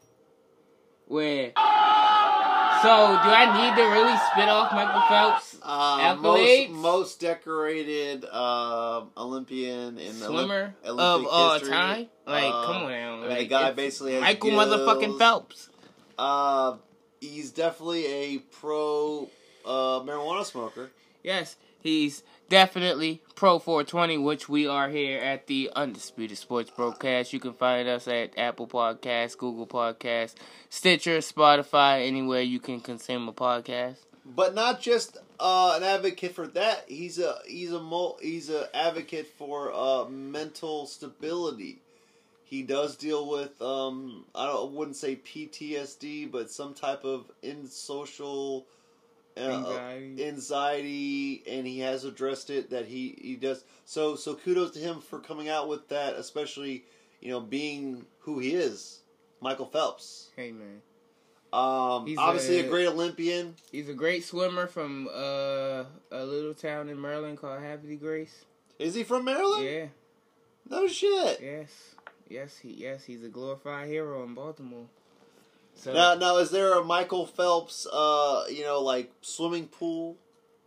Where? So do I need to really spit off Michael Phelps? uh, most, most decorated uh, Olympian in the swimmer Olymp- of Olympic all history. time. Like, Uh, come on now. I mean, Like, the guy basically has Michael gills. motherfucking Phelps. Uh, he's definitely a pro uh, marijuana smoker. Yes, he's definitely Pro 420, which we are here at the Undisputed Sports Broadcast. You can find us at Apple Podcasts, Google Podcasts, Stitcher, Spotify, anywhere you can consume a podcast. But not just uh, an advocate for that. He's a he's a mo- he's a advocate for uh, mental stability. He does deal with um, I don't I wouldn't say PTSD, but some type of in social uh, Anxiety. anxiety, and he has addressed it. That he he does so. So kudos to him for coming out with that, especially you know being who he is, Michael Phelps. Hey, man. Um, He's obviously a, a- great Olympian. He's a great swimmer from uh, a little town in Maryland called Happy Grace. Is he from Maryland? Yeah, No shit. yes. Yes, he yes, he's a glorified hero in Baltimore. So Now, now, is there a Michael Phelps, uh, you know, like swimming pool?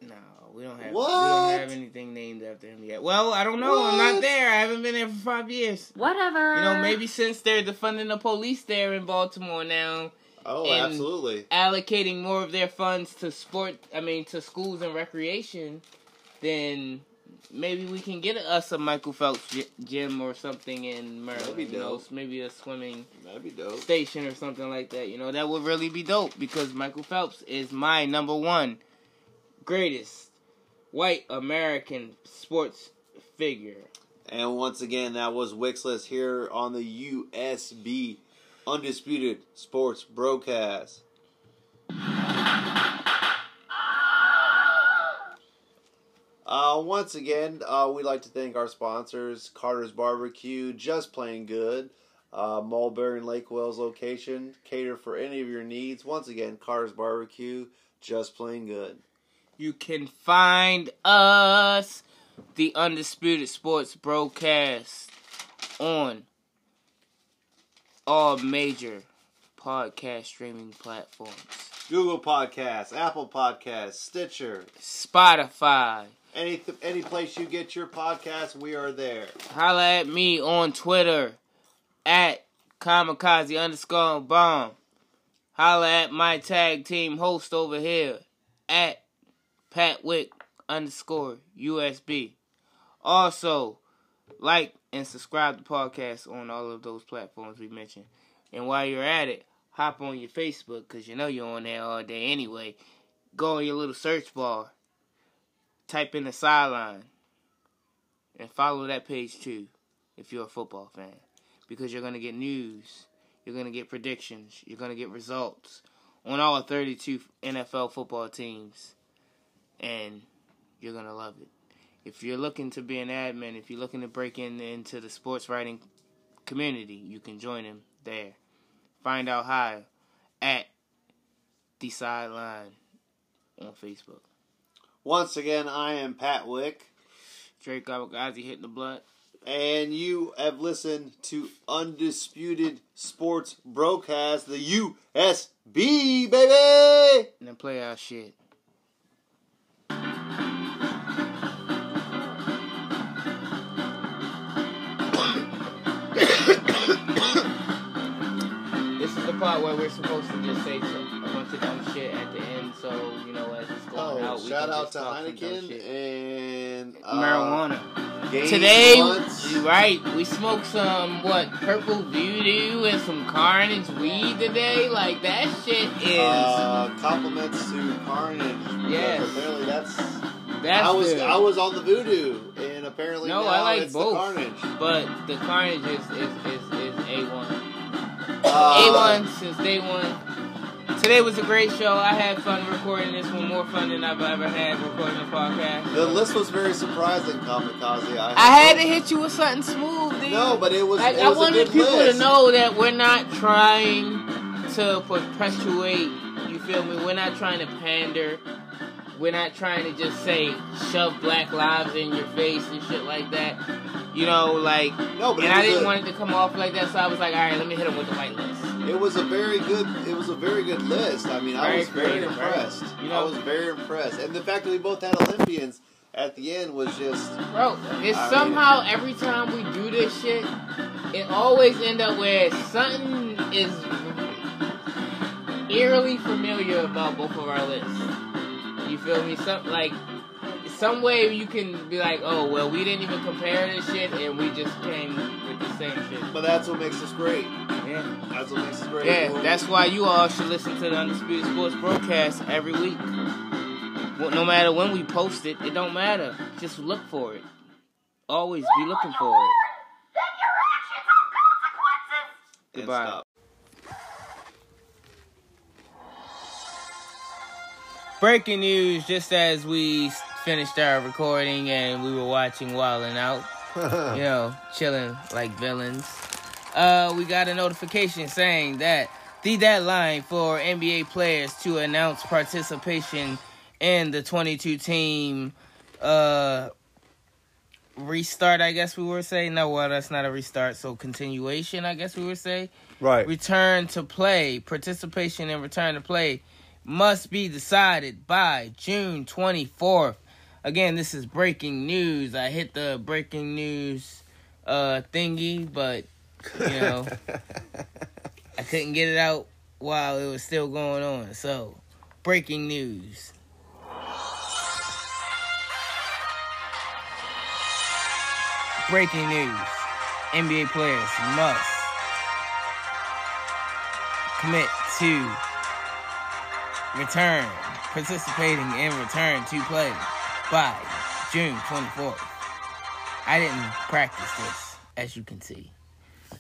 No, we don't have What? we don't have anything named after him yet. Well, I don't know. I'm not there. I haven't been there for five years. Whatever. You know, maybe since they're defunding the police there in Baltimore now, Oh, And- absolutely. allocating more of their funds to sport. I mean, to schools and recreation, then maybe we can get us a Michael Phelps gym or something in Maryland. You know, maybe a swimming That'd be dope. station or something like that. You know, that would really be dope because Michael Phelps is my number one greatest white American sports figure. And once again, that was Wixless here on the USB Undisputed Sports Broadcast. Uh, once again, uh, we'd like to thank our sponsors, Carter's Barbecue, Just Plain Good, uh, Mulberry and Lake Wales location, cater for any of your needs. Once again, Carter's Barbecue, Just Plain Good. You can find us, the Undisputed Sports Broadcast, on all major podcast streaming platforms Google Podcasts, Apple Podcasts, Stitcher, Spotify. Any th- any place you get your podcast, we are there. Holla at me on Twitter at kamikaze underscore bomb. Holla at my tag team host over here at Patwick underscore USB. Also, like and subscribe to podcasts on all of those platforms we mentioned. And while you're at it, hop on your Facebook because you know you're on there all day anyway. Go on your little search bar, type in the sideline, and follow that page too if you're a football fan because you're going to get news, you're going to get predictions, you're going to get results on all 32 NFL football teams, and you're gonna love it. If you're looking to be an admin, if you're looking to break in into the sports writing community, you can join him there. Find out how at the sideline on Facebook. Once again, I am Pat Wick, Dre Kamikaze hitting the blunt. and you have listened to Undisputed Sports Broadcast, the USB, baby! And then play our shit. Is the part where we're supposed to just say some, a bunch of dumb shit at the end, so, you know, as it's going out, Oh, we shout can out just to talk some dumb Heineken and uh, Marijuana. Game Today, Blunts. you right, we smoked some, what, Purple Voodoo and some Carnage weed today? Like, that shit is, Uh, compliments to Carnage. because Yes. Apparently that's. that's I was good. I was on the voodoo, and apparently No, now I like it's both. the Carnage. But the Carnage is is is, is a one. Uh, A one since day one. Today was a great show. I had fun recording this one, more fun than I've ever had recording a podcast. The list was very surprising, Kamikaze. I, I had to hit you with something smooth, dude. No, but it was. Like, it I was a wanted people list. to know that we're not trying to perpetuate. You feel me? We're not trying to pander. We're not trying to just say shove black lives in your face and shit like that. You know, like No, but and I didn't a- want it to come off like that, so I was like, all right, let me hit him with the white list. It was a very good. It was a very good list. I mean, I was very creative, right? impressed. You know, I was very impressed, and the fact that we both had Olympians at the end was just. Bro, it's I mean- somehow every time we do this shit, it always end up where something is eerily familiar about both of our lists. You feel me? Some like some way you can be like, oh well, we didn't even compare this shit, and we just came with the same shit. But that's what makes us great. Yeah, That's what makes us great. yeah. That's why you all should listen to the Undisputed Sports broadcast every week. Well, no matter when we post it, it don't matter. Just look for it. Always be looking for it. And Goodbye. Breaking news just as we finished our recording and we were watching Wildin' Out, you know, chilling like villains. Uh, we got a notification saying that the deadline for NBA players to announce participation in the 22 team uh restart, I guess we were saying. No, well, that's not a restart, so continuation, I guess we would say Right. return to play, participation and return to play must be decided by June 24th. Again, this is breaking news. I hit the breaking news uh thingy, but you know, I couldn't get it out while it was still going on. So, breaking news. Breaking news. NBA players must commit to return, participating in return to play by June 24th. I didn't practice this, as you can see.